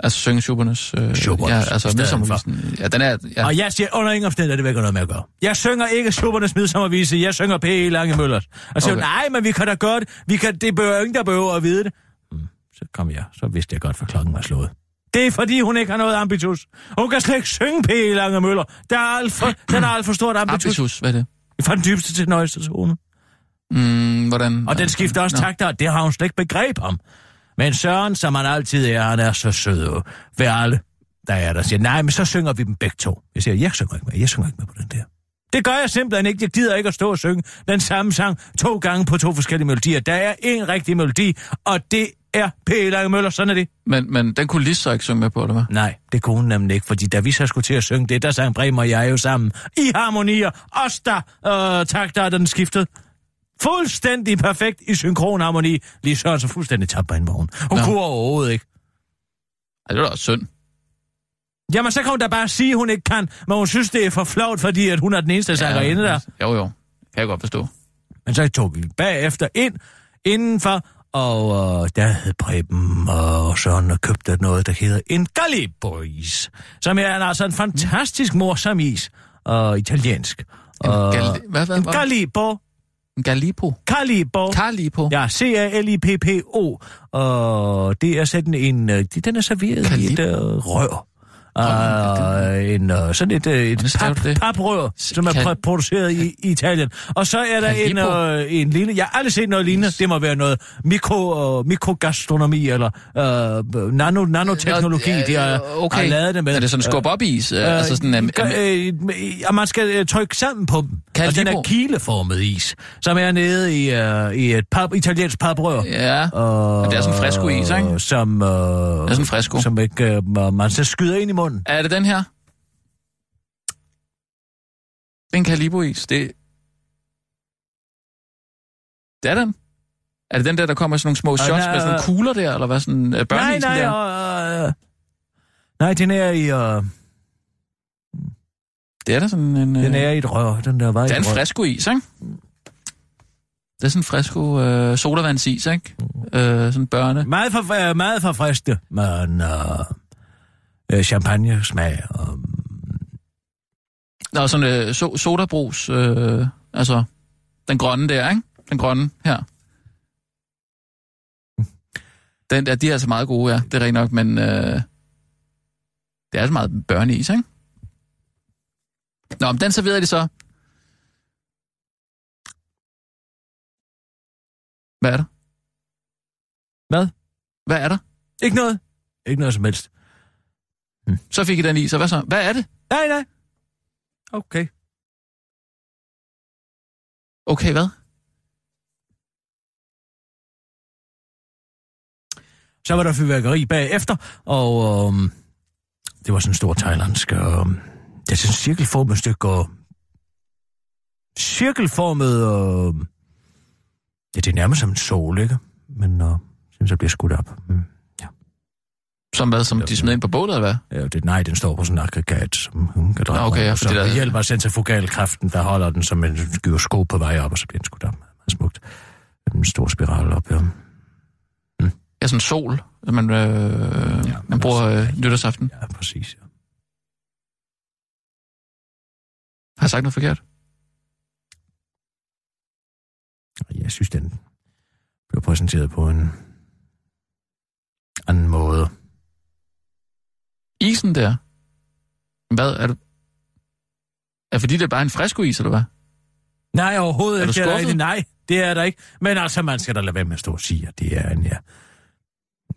Altså synge Schubernes... Øh, Schubernes, Ja, altså midsommervisen. Ja, den er... Ja. Og jeg siger, under ingen omstændighed, det vil ikke noget med at gøre. Jeg synger ikke Schubernes midsommervise, jeg synger P.E. Lange Møllers. Og så Okay. nej, men vi kan da gøre det. Vi kan, det behøver ingen, der behøver at vide det. Hmm, så kom jeg, så vidste jeg godt, for klokken var slået. Det er fordi, hun ikke har noget ambitus. Hun kan slet ikke synge P.E. Lange Møller. Der er alt for, den er alt for stort ambitus. Ambitus, hvad er det? Fra den dybeste til den højeste tone. Mm, hvordan... Og den skifter også Nå. takter, det har hun slet ikke begreb om. Men Søren, som han altid er, han er så sød ved alle, der er der siger, nej, men så synger vi dem begge to. Jeg siger, jeg synger ikke med, jeg synger ikke med på den der. Det gør jeg simpelthen ikke. Jeg gider ikke at stå og synge den samme sang to gange på to forskellige melodier. Der er en rigtig melodi, og det er P. Lange Møller. Sådan er det. Men, men den kunne Lis så ikke synge med på, eller hvad? Nej, det kunne hun nemlig ikke, fordi da vi så skulle til at synge det, der sang Bremer og jeg jo sammen i harmonier. Os der øh, takter, den skiftede. Fuldstændig perfekt i synkron harmoni. Lige Søren så fuldstændig tabt på en vogn. Hun Nå. kunne overhovedet ikke. Ej, det er da også synd. Jamen, så kan hun da bare sige, at hun ikke kan, men hun synes, det er for flot, fordi at hun er den eneste sangerinde der. Jo, jo. Kan jeg godt forstå. Men så tog vi bagefter ind, indenfor, og øh, der havde Preben og Søren købt noget, der hedder en Galibois, som er altså en fantastisk morsom is, og italiensk. En Og- gal- hvad, hvad, hvad? En Galipo. Calibo. Carlipo. Ja, C-A-L-I-P-P-O. Og det er sådan en... øh, de- Den er serveret i et øh, rør. Uh, en, uh, sådan et, uh, et pap, paprør, som er Cal- pr- produceret i, i Italien. Og så er der en, uh, en lille... Jeg har aldrig set noget lignende. Det må være noget mikro, uh, mikrogastronomi eller uh, nano, nanoteknologi, Ja, de har, okay. har lavet det med. Er det sådan skub op is? Uh, altså sådan, um, Øh, øh, og man skal øh, trykke sammen på dem. Calibo. Og den er kileformet is, som er nede i, uh, i et pap, italiensk paprør. ja, Og, det er sådan en fresco is, ikke? Som, uh, det er sådan en fresco. som ikke, uh, man så skyder ind i munden. Er det den her? Det er en Calibo-is. Det... det er den. Er det den der, der kommer sådan nogle små shots nej, med sådan nogle kugler der, eller hvad sådan Nej, børneisen nej, der? uh, nej, den er i, uh, Det er da sådan en... den øh, er i et rør. Den der var i Det er en fresco-is, ikke? Det er sådan en fresco øh, sodavandsis, ikke? Øh, sådan børne. Meget, for, uh, meget forfriskende, men uh, uh, champagne smag. Og, Nå, sådan øh, so, sodabrus, øh, altså den grønne der, ikke? Den grønne her. <laughs> Den der, de er altså meget gode, ja. Det er rigtig nok, men øh, det er altså meget børneis, ikke? Nå, men den serverede de så. Hvad er der? Hvad? Hvad er der? ikke noget. Ikke noget som helst. Så fik I den i, så hvad så? Hvad er det? Nej, nej. Okay. Okay, hvad? Så var der fyrværkeri bagefter, og øhm, det var sådan en stor thailandsk... Øhm, det er sådan et cirkelformet stykke... Øh, cirkelformet... Øh, ja, det er nærmest som en sol, ikke? Men øh, så bliver skudt op. Mm. Som hvad? Som de smed ind på bålet, eller hvad? Ja, det, nej, den står på sådan en aggregat, som hun kan dreje. Okay, ja, så det der- hjælper centrifugalkraften, der holder den som en gyroskop på vej op, og så bliver den skudt op. Meget smukt. En stor spiral op, ja. Ja, sådan sol, man, øh, ja, man bruger øh, nytårsaften. Ja, præcis. Ja. Har jeg sagt noget forkert? Jeg synes, den blev præsenteret på en anden måde. Isen der? Hvad er det? Er fordi det er bare en friskois, eller hvad? Nej, overhovedet Er du ikke. Er ikke. Nej, det er der ikke. Men altså, man skal da lade være med at stå og sige, at det er en, ja,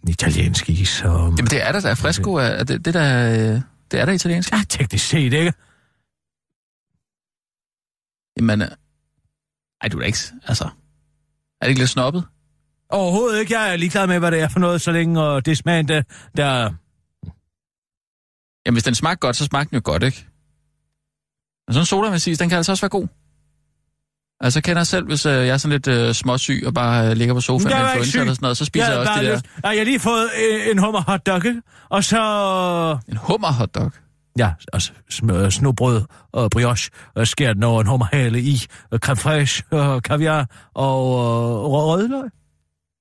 en italiensk is. Og, Jamen det er der, der er frisko. Er det, det, der, øh, det er der italiensk. ja, teknisk set, ikke? Jamen, øh, ej, du er da ikke, altså, er det ikke lidt snobbet? Overhovedet ikke. Jeg er ligeglad med, hvad det er for noget, så længe og det smagen, der, der... Jamen, hvis den smagte godt, så smagte den jo godt, ikke? Men sådan en soda med sis, den kan altså også være god. Altså, jeg kender selv, hvis øh, jeg er sådan lidt øh, småsyg og bare øh, ligger på sofaen Jeg med influenza eller sådan noget, så spiser jeg, også bare de der... lyst- jeg har lige fået øh, en hummer hotdog, ikke? Og så... En hummer hotdog. Ja, altså sm- snobrød og brioche, og skærer den over en hummerhale i, og creme fraiche, og kaviar og øh, rødløg.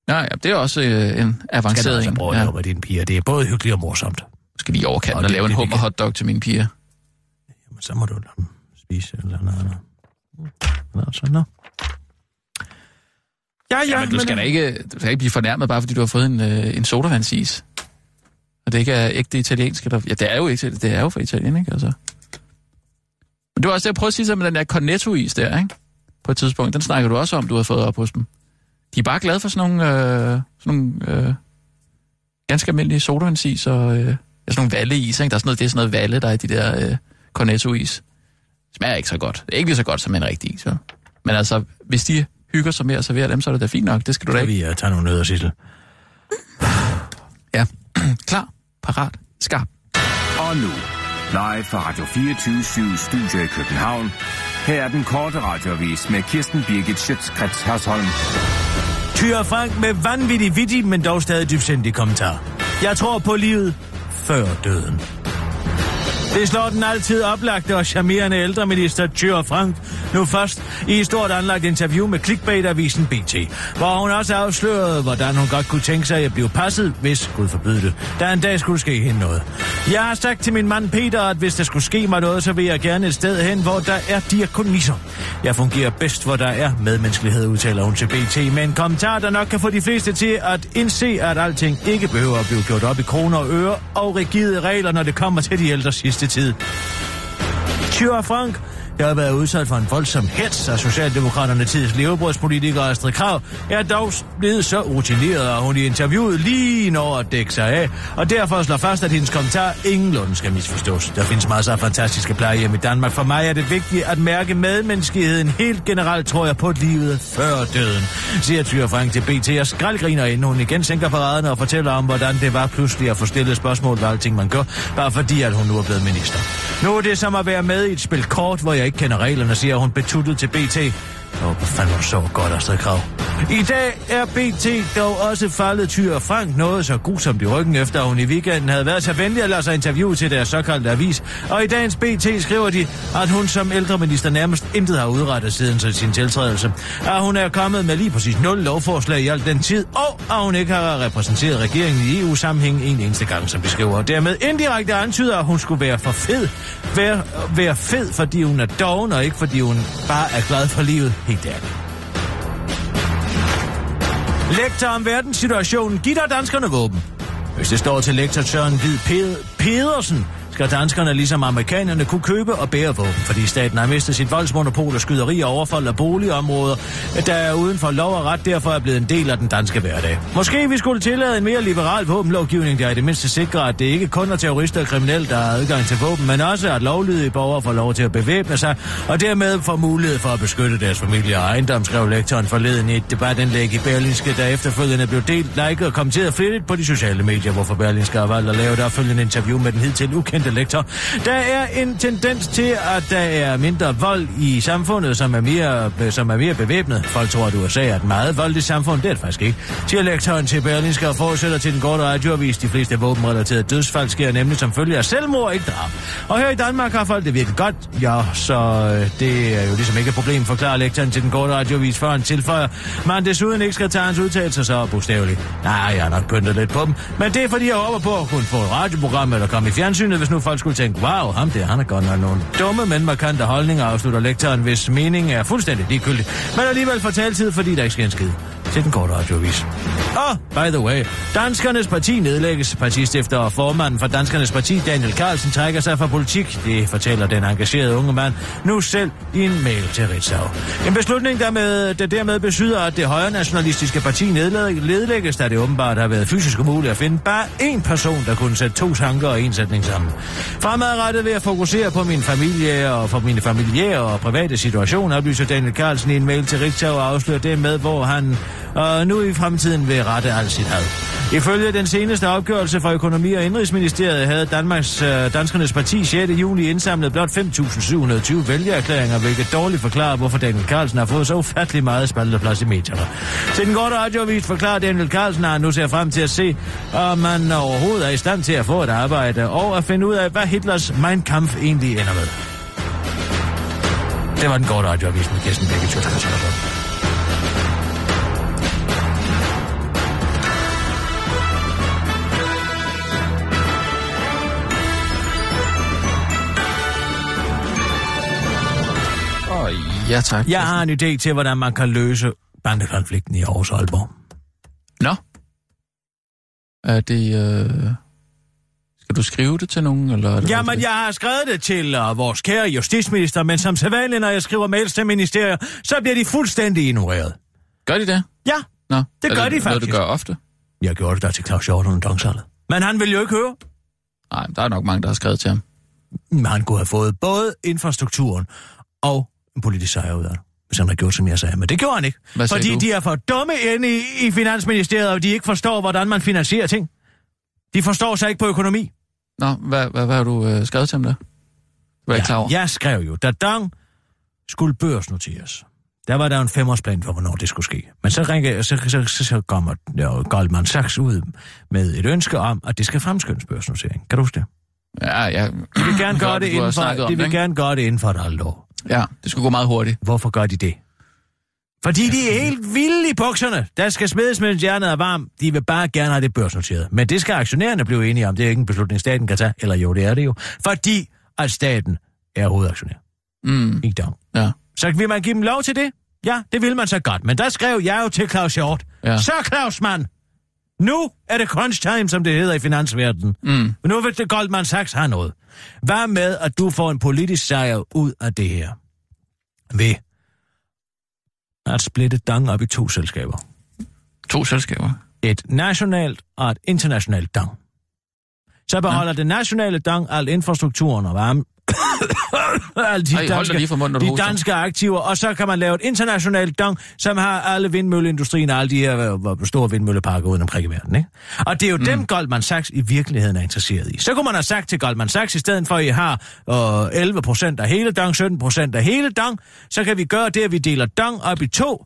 Ja, ja, det er også øh, en Skal du avanceret altså en. ja. med dine piger. Det er både hyggeligt og morsomt. Skal lige overkanten Og og det- lave en det- det hummer kan- til mine piger. Jamen, så må du lade dem spise eller noget. Nå, så nå. Ja, ja, Ja, men du skal da ikke, du skal ikke blive fornærmet, bare fordi du har fået en, øh, en sodavandsis. Og det ikke er ægte italiensk. Eller, ja, det er jo ikke, det er jo fra Italien, ikke? Altså. Men det var også det, jeg prøvede at sige så med den der cornetto-is der, ikke? På et tidspunkt. Den snakker du også om, du har fået op hos dem. De er bare glade for sådan nogle, øh, sådan nogle øh, ganske almindelige sodavandsis og øh, ja, sådan nogle valleis, ikke? Der er sådan noget, det er sådan noget valle, der er i de der øh, cornetto-is. Smager ikke så godt. Det er ikke lige så godt som en rigtig is, jo. Men altså, hvis de hygger sig med at servere dem, så er det da fint nok. Det skal du da Så ikke vi uh, tage nogle nødder, Sissel. Ja. <clears throat> Klar, parat, skarp. Og nu, live fra Radio 24 Studio i København. Her er den korte radiovis med Kirsten Birgit Schøtzgrads Hasholm. Tyre Frank med vanvittig vittig, men dog stadig dybsindig kommentar. Jeg tror på livet, før døden. Det slår den altid oplagte og charmerende ældreminister Thyre Frank nu først i et stort anlagt interview med clickbait-avisen BT, hvor hun også afslørede, hvordan hun godt kunne tænke sig at blive passet, hvis Gud forbyde det, der en dag skulle ske hende noget. Jeg har sagt til min mand Peter, at hvis der skulle ske mig noget, så vil jeg gerne et sted hen, hvor der er diakoniser. Jeg fungerer bedst, hvor der er medmenneskelighed, udtaler hun til BT, med en kommentar, der nok kan få de fleste til at indse, at alting ikke behøver at blive gjort op i kroner og øre og rigide regler, når det kommer til de ældre sidste tid. Thyre Frank der har været udsat for en voldsom hets af Socialdemokraterne tids levebrødspolitiker Astrid Krav, er dog blevet så rutineret, at hun i interviewet lige når at dække sig af, og derfor slår fast, at hendes kommentar ingenlunde skal misforstås. Der findes masser af fantastiske plejehjem i Danmark. For mig er det vigtigt at mærke medmenneskeligheden. Helt generelt tror jeg på livet før døden, siger Tyre Frank til BT og skraldgriner, inden hun igen sænker paraderne og fortæller om, hvordan det var pludselig at få stillet spørgsmål ved alting, man gør, bare fordi, at hun nu er blevet minister. Nu er det som at være med i et spil kort, hvor jeg ikke kender reglerne, siger hun betuttet til BT. Og oh, fanden så godt, Astrid Krav. I dag er BT dog også faldet Tyre Frank noget så grusomt i ryggen, efter hun i weekenden havde været så venlig at lade sig interviewe til deres såkaldte avis. Og i dagens BT skriver de, at hun som ældreminister nærmest intet har udrettet siden sin tiltrædelse. At hun er kommet med lige præcis nul lovforslag i al den tid, og at hun ikke har repræsenteret regeringen i EU-sammenhæng en eneste gang, som beskriver. Dermed indirekte antyder, at hun skulle være for fed. Være, være fed, fordi hun er doven, og ikke fordi hun bare er glad for livet. Helt ærligt. Lektor om verdenssituationen giver danskerne våben. Hvis det står til lektor Søren Hvid Pedersen, skal danskerne ligesom amerikanerne kunne købe og bære våben, fordi staten har mistet sit voldsmonopol og skyderi og overfald af boligområder, der er uden for lov og ret, derfor er blevet en del af den danske hverdag. Måske vi skulle tillade en mere liberal våbenlovgivning, der i det mindste sikrer, at det ikke kun er terrorister og kriminelle, der har adgang til våben, men også at lovlydige borgere får lov til at bevæbne sig, og dermed får mulighed for at beskytte deres familie og ejendom, skrev lektoren forleden i et debatindlæg i Berlinske, der efterfølgende blev delt, liket og kommenteret flittigt på de sociale medier, hvorfor Berlinske har valgt at lave et opfølgende interview med den hidtil ukendte lektor. Der er en tendens til, at der er mindre vold i samfundet, som er mere, øh, som er mere bevæbnet. Folk tror, at USA er et meget voldeligt samfund. Det er det faktisk ikke. Til lektoren til Berlinske og fortsætter til den korte radioavis. De fleste våbenrelaterede dødsfald sker nemlig som følge af selvmord, ikke drab. Og her i Danmark har folk det virkelig godt. Ja, så øh, det er jo ligesom ikke et problem, forklarer lektoren til den korte radioavis, før han tilføjer. Man desuden ikke skal tage hans udtalelser så bogstaveligt. Nej, jeg har nok pyntet lidt på dem. Men det er fordi, jeg håber på at kunne få et radioprogram eller komme i fjernsynet, hvis nu folk skulle tænke, wow, ham der, han er godt nok nogle dumme, men markante holdninger, afslutter lektoren, hvis mening er fuldstændig ligegyldig. Men alligevel får taletid, fordi der ikke sker en skid. Til den korte radiovis. Og, by the way, Danskernes Parti nedlægges. Partistifter og formanden for Danskernes Parti, Daniel Carlsen, trækker sig fra politik. Det fortæller den engagerede unge mand nu selv i en mail til Ritzau. En beslutning, der, med, der dermed betyder, at det højre nationalistiske parti nedlægges, da det åbenbart har været fysisk umuligt at finde bare én person, der kunne sætte to tanker og en sætning sammen. Fremadrettet vil jeg fokusere på min familie og for mine familiære og private situationer, oplyser Daniel Carlsen i en mail til Ritzau og afslører det med, hvor han og nu i fremtiden vil rette alt sit had. Ifølge den seneste opgørelse fra Økonomi- og Indrigsministeriet havde Danmarks, øh, Danskernes Parti 6. juni indsamlet blot 5.720 vælgererklæringer, hvilket dårligt forklarer, hvorfor Daniel Carlsen har fået så ufattelig meget spalteplads i medierne. Til den korte radioavis forklarer Daniel Carlsen, at han nu ser frem til at se, om man overhovedet er i stand til at få et arbejde, og at finde ud af, hvad Hitlers Mein Kampf egentlig ender med. Det var den korte radioavis med Kirsten Birgit Ja, tak. Jeg har en idé til, hvordan man kan løse bandekonflikten i Aarhus og Aalborg. Nå. Er det... Øh... Skal du skrive det til nogen? Eller er det Jamen, jeg har skrevet det til uh, vores kære justitsminister, men som sædvanligt, når jeg skriver mails til ministeriet, så bliver de fuldstændig ignoreret. Gør de det? Ja, Nå. det gør er de faktisk. Noget, du gør ofte? Jeg gjorde det der til Claus Hjorten og Dongsalet. Men han vil jo ikke høre. Nej, der er nok mange, der har skrevet til ham. Men han kunne have fået både infrastrukturen og politisk sejr ud af det, hvis han havde gjort, som jeg sagde. Men det gjorde han ikke. Hvad fordi du? de er for dumme inde i, i Finansministeriet, og de ikke forstår, hvordan man finansierer ting. De forstår sig ikke på økonomi. Nå, hvad, hvad, hvad har du øh, skrevet til ham der? Du er ja, ikke klar over? Jeg skrev jo, da Dang skulle børsnoteres. der var der en femårsplan for, hvornår det skulle ske. Men så, ringer, så, så, så, så kommer ja, Goldman Sachs ud med et ønske om, at det skal fremskyndes børsnotering. Kan du huske det? Ja, ja. De vil gerne <clears throat> gøre det har inden for, de vil det, gerne gøre det inden for et halvt år. Ja, det skulle gå meget hurtigt. Hvorfor gør de det? Fordi de er helt vilde i bukserne. Der skal smedes, mens hjernet er varm. De vil bare gerne have det børsnoteret. Men det skal aktionærerne blive enige om. Det er ikke en beslutning, staten kan tage. Eller jo, det er det jo. Fordi at staten er hovedaktionær. Mm, Ikke dog. ja. Så vil man give dem lov til det? Ja, det vil man så godt. Men der skrev jeg jo til Claus Hjort. Ja. Så Claus, mand! Nu er det crunch time, som det hedder i finansverdenen. Mm. Nu vil det Goldman Sachs have noget. Hvad med, at du får en politisk sejr ud af det her? Ved at splitte Dang op i to selskaber. To selskaber. Et nationalt og et internationalt Dang. Så beholder ja. det nationale Dang al infrastrukturen og varme. <coughs> alle de, Ej, dig lige for munden, de danske aktiver, og så kan man lave et internationalt dong, som har alle vindmølleindustrien og alle de her øh, store vindmølleparker uden omkring i verden. Ikke? Og det er jo mm. dem, Goldman Sachs i virkeligheden er interesseret i. Så kunne man have sagt til Goldman Sachs, i stedet for at I har øh, 11 procent af hele dong, 17 procent af hele dong, så kan vi gøre det, at vi deler dong op i to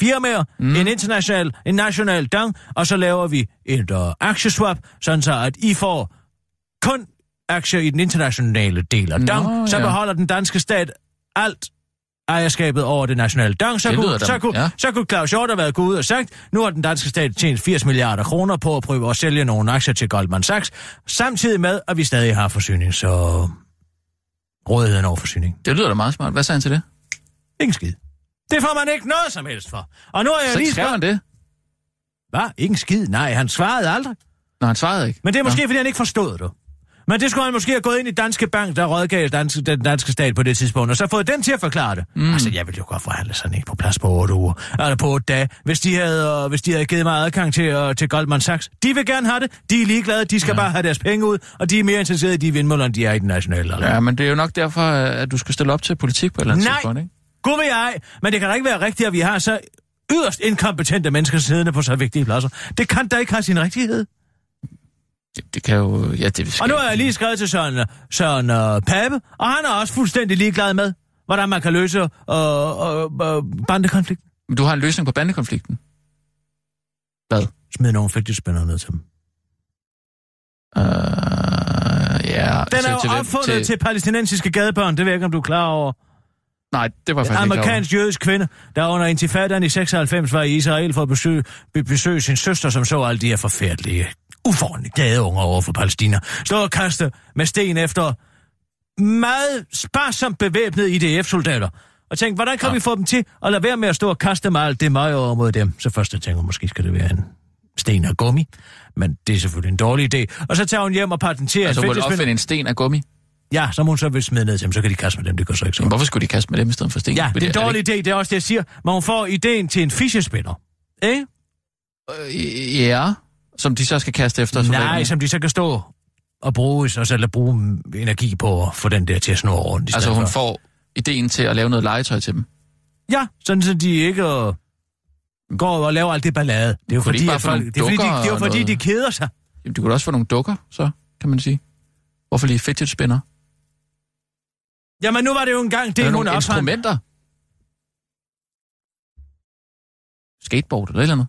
firmaer, mm. en international, en national dong, og så laver vi et øh, aktieswap, sådan så at I får kun aktier i den internationale del af Nå, dong, så ja. beholder den danske stat alt ejerskabet over det nationale dong. Så, Det kunne, så, kunne, ja. så kunne Claus Hjort have været gået ud og sagt, nu har den danske stat tjent 80 milliarder kroner på at prøve at sælge nogle aktier til Goldman Sachs, samtidig med, at vi stadig har forsyning, så rådigheden over forsyning. Det lyder da meget smart. Hvad sagde han til det? Ingen skid. Det får man ikke noget som helst for. Og nu har jeg Så lige skrev han det? Hvad? Ingen skid? Nej, han svarede aldrig. Nå, han svarede ikke. Men det er måske, fordi han ikke forstod det. Men det skulle han måske have gået ind i Danske Bank, der rådgav danske, den danske stat på det tidspunkt, og så fået den til at forklare det. Mm. Altså, jeg ville jo godt forhandle sådan en på plads på 8 uger, eller på 8 dage, hvis de havde, øh, hvis de havde givet mig adgang til, uh, til Goldman Sachs. De vil gerne have det, de er ligeglade, de skal ja. bare have deres penge ud, og de er mere interesserede i de vindmøller, end de er i den nationale. Eller? Ja, men det er jo nok derfor, at du skal stille op til politik på et eller andet Nej. tidspunkt, ikke? Gud vil jeg, men det kan da ikke være rigtigt, at vi har så yderst inkompetente mennesker siddende på så vigtige pladser. Det kan da ikke have sin rigtighed. Det, det kan jo... Ja, det skal... Og nu har jeg lige skrevet til Søren, Søren uh, Pape, og han er også fuldstændig ligeglad med, hvordan man kan løse uh, uh, uh, bandekonflikten. Men Du har en løsning på bandekonflikten. Hvad? Smid nogle fidgetspænder ned til dem. Uh, ja, Den er jo hvem? opfundet til... til palæstinensiske gadebørn, det ved jeg ikke, om du er klar over. Nej, det var En faktisk over. amerikansk jødisk kvinde, der under intifadaen i 96 var i Israel for at besøge, be, besøge sin søster, som så alle de her forfærdelige, uforordnede gadeunger over for Palæstina. Stå og kaste med sten efter meget sparsomt bevæbnede IDF-soldater. Og tænkte, hvordan kan ja. Vi få dem til at lade være med at stå og kaste med alt det møg over mod dem? Så først jeg tænker, måske skal det være en sten og gummi. Men det er selvfølgelig en dårlig idé. Og så tager hun hjem og patenterer Altså, en hun vil fidgetspinner. opfinde en sten af gummi. Ja, som hun så vil smide ned til dem, så kan de kaste med dem, det går så ikke så. Men hvorfor skulle de kaste med dem i stedet for sten? Ja, det er en det dårlig idé, det er også det, jeg siger. Men hun får ideen til en fischespinner. Ikke? Øh, Ja, som de så skal kaste efter. Nej, som de så kan stå og bruge, og så bruge energi på at få den der til at snurre rundt. Altså, hun for. får ideen til at lave noget legetøj til dem. Ja, sådan så de ikke øh, går og laver alt det ballade. Det er jo de fordi, at folk, det er, fordi, de, det er fordi noget? de keder sig. Jamen, du kunne også få nogle dukker, så kan man sige. Hvorfor lige fidget spinner? Jamen, nu var det jo engang det, er hun nogle opfandt. instrumenter. Skateboard eller et eller andet.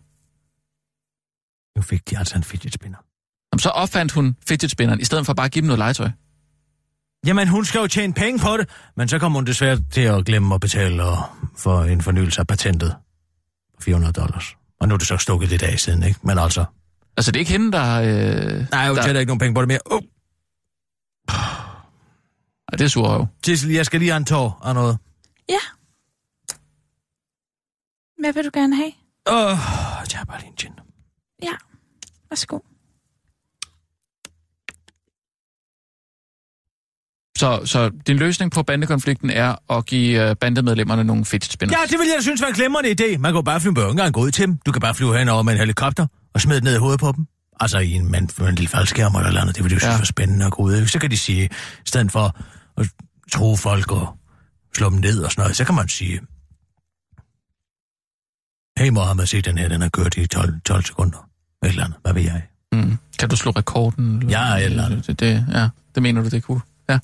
Nu fik de altså en fidget spinner. Jamen, så opfandt hun fidget spinneren, i stedet for bare at give dem noget legetøj. Jamen, hun skal jo tjene penge på det, men så kommer hun desværre til at glemme at betale for en fornyelse af patentet. 400 dollars. Og nu er det så stukket lidt af siden, ikke? Men altså... Altså, det er ikke hende, der... Øh... Nej, hun der... tjener ikke nogen penge på det mere. Oh, Ej, det er surrøv. Sissel, jeg skal lige have en tår og noget. Ja. Hvad vil du gerne have? Åh, oh, jeg har bare lige en gin. Ja. Værsgo. Så, så din løsning på bandekonflikten er at give øh, bandemedlemmerne nogle fidget spinners? Ja, det vil jeg synes var en glemrende idé. Man kan jo bare flyve engang gå ud til dem. Du kan bare flyve henover med en helikopter og smide det ned i hovedet på dem. Altså i en, mand, med en lille faldskærm eller andet. Det vil de jo synes Ja. var spændende at gå ud. Så kan de sige, i stedet for at tro folk og slå dem ned og sådan noget, så kan man sige, hey Mohammed, se den her, den har kørt i 12, 12 sekunder. Et eller andet, hvad ved jeg? Mm. Kan du slå rekorden? Ja, et eller andet. Det, det, ja, det mener du, det kunne? Ja.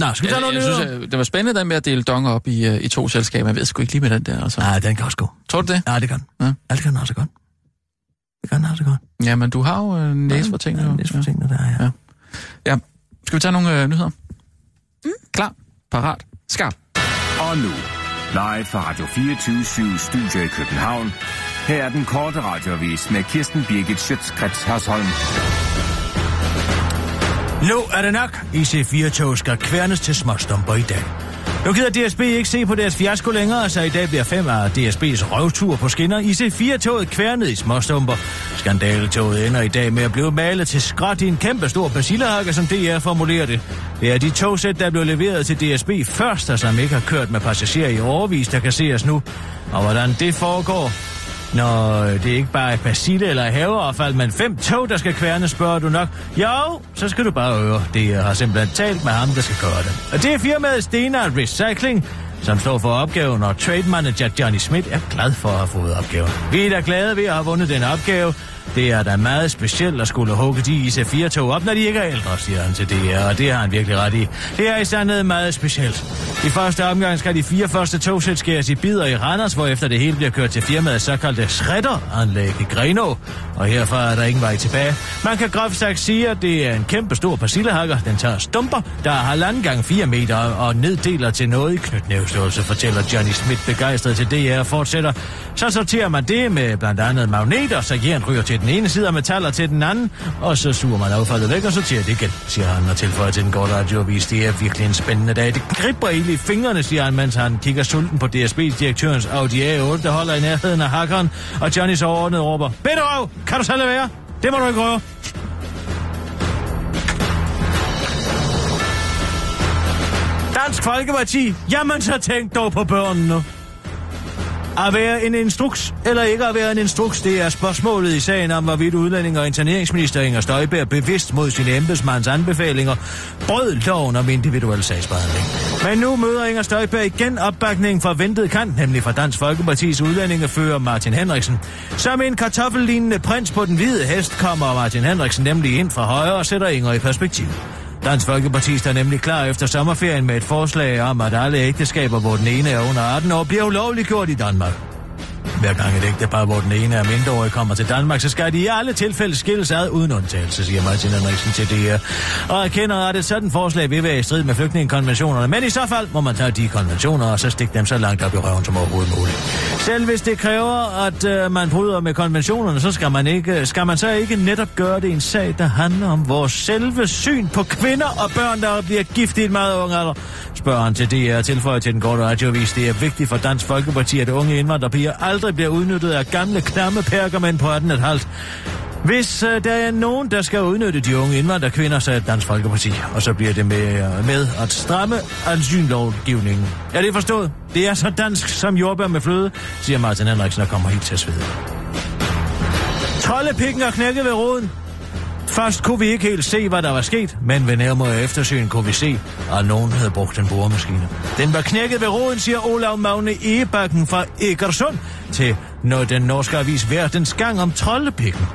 Nå, skal vi tage Jeg, nogle jeg nyheder? synes, at det var spændende, den med at dele donger op i, øh, i to selskaber. Jeg ved sgu ikke lige med den der, altså. Nej, den kan også gå. Tror du det? Ja, det kan den. Ja. Ja, det kan den også godt. Det kan den også godt. Jamen, du har jo øh, næse for tingene. Ja, næse for tingene, der er, ja. Ja. Ja. Skal vi tage nogle øh, nyheder? Mm. Klar, parat, skarp. Og nu, live fra Radio 24 Studio i København. Her er den korte radiovis med Kirsten Birgit Schøtzgrads Hasholm. Nu er det nok. IC4-tog skal kværnes til småstumper i dag. Nu gider DSB ikke se på deres fiasko længere, så i dag bliver fem af DSB's røvtur på skinner. IC4-toget kværnet i småstumper. Skandaletoget ender i dag med at blive malet til skrot i en kæmpe stor basilahakke, som DR formulerer det. Det er de togsæt, der blev leveret til DSB først, og som ikke har kørt med passagerer i overvis, der kan ses nu. Og hvordan det foregår, når øh, det er ikke bare persille eller haveaffald, men fem tog, der skal kværne, spørger du nok. Jo, så skal du bare høre. Det øh, har simpelthen talt med ham, der skal gøre det. Og det er firmaet Stena Recycling, som står for opgaven, og trade manager Johnny Schmidt er glad for at have fået opgaven. Vi er da glade ved at have vundet den opgave. Det er da meget specielt at skulle hugge de IC4-tog op, når de ikke er ældre, siger han til DR, og det har han virkelig ret i. Det er i sandhed meget specielt. I første omgang skal de fire første togsæt skæres i bidder i Randers, hvorefter det hele bliver kørt til firmaets såkaldte shredderanlæg i Greno, og herfra er der ingen vej tilbage. Man kan groft sagt sige, at det er en kæmpe stor persillehakker. Den tager stumper, der er halvanden gang 4 meter og neddeler til noget i knytnævstørrelse, fortæller Johnny Schmidt begejstret til DR og fortsætter. Så sorterer man det med blandt andet magneter, så jern ryger til den ene side og metaller til den anden, og så suger man affaldet væk og sorterer det igen, siger han og tilføjer til den korte radioavis. Det er virkelig en spændende dag. Det griber ild i fingrene, siger han, mens han kigger sulten på DSB's direktørens Audi A8, der holder i nærheden af hakkeren, og Johnnys overordnet råber, Bedrøv, kan du selv være? Det må du ikke røre. Dansk Folkeparti, jamen så tænk dog på børnene. At være en instruks eller ikke at være en instruks, det er spørgsmålet i sagen om, hvorvidt udlænding og interneringsminister Inger Støjberg bevidst mod sin embedsmands anbefalinger brød loven om individuel sagsbehandling. Men nu møder Inger Støjberg igen opbakning fra ventet kant, nemlig fra Dansk Folkepartis udlændingefører Martin Henriksen. Som en kartoffellignende prins på den hvide hest kommer Martin Henriksen nemlig ind fra højre og sætter Inger i perspektiv. Dansk Folkeparti er nemlig klar efter sommerferien med et forslag om, at alle ægteskaber, hvor den ene er under 18 år, bliver ulovliggjort i Danmark. Hver gang et ægtepar, hvor den ene er mindreårig, kommer til Danmark, så skal de i alle tilfælde skilles ad uden undtagelse, siger Martin Henriksen til DR. Og erkender, at et sådan forslag vil være i strid med flygtningekonventionerne. Men i så fald må man tage de konventioner og så stikke dem så langt op i røven som overhovedet muligt. Selv hvis det kræver, at øh, man bryder med konventionerne, så skal man, ikke, øh, skal man så ikke netop gøre det i en sag, der handler om vores selve syn på kvinder og børn, der bliver gift i et meget ung alder. Spørger han til DR tilføjer til den korte radiovis. Det er vigtigt for Dansk Folkeparti, at unge indvandrerpiger aldrig bliver udnyttet af gamle, klamme pergamænd på 18,5. Hvis øh, der er nogen, der skal udnytte de unge indvandrerkvinder, så er det Dansk Folkeparti. Og så bliver det med, øh, med at stramme asyllovgivningen. Er det forstået? Det er så dansk som jordbær med fløde, siger Martin Henriksen og kommer helt til at svede. Troldepikken er knækket ved roden. Først kunne vi ikke helt se, hvad der var sket, men ved nærmere eftersyn kunne vi se, at nogen havde brugt en boremaskine. Den var knækket ved roden, siger Olav Magne Egebakken fra Egersund til når den norske avis Verdens Gang om troldepikken.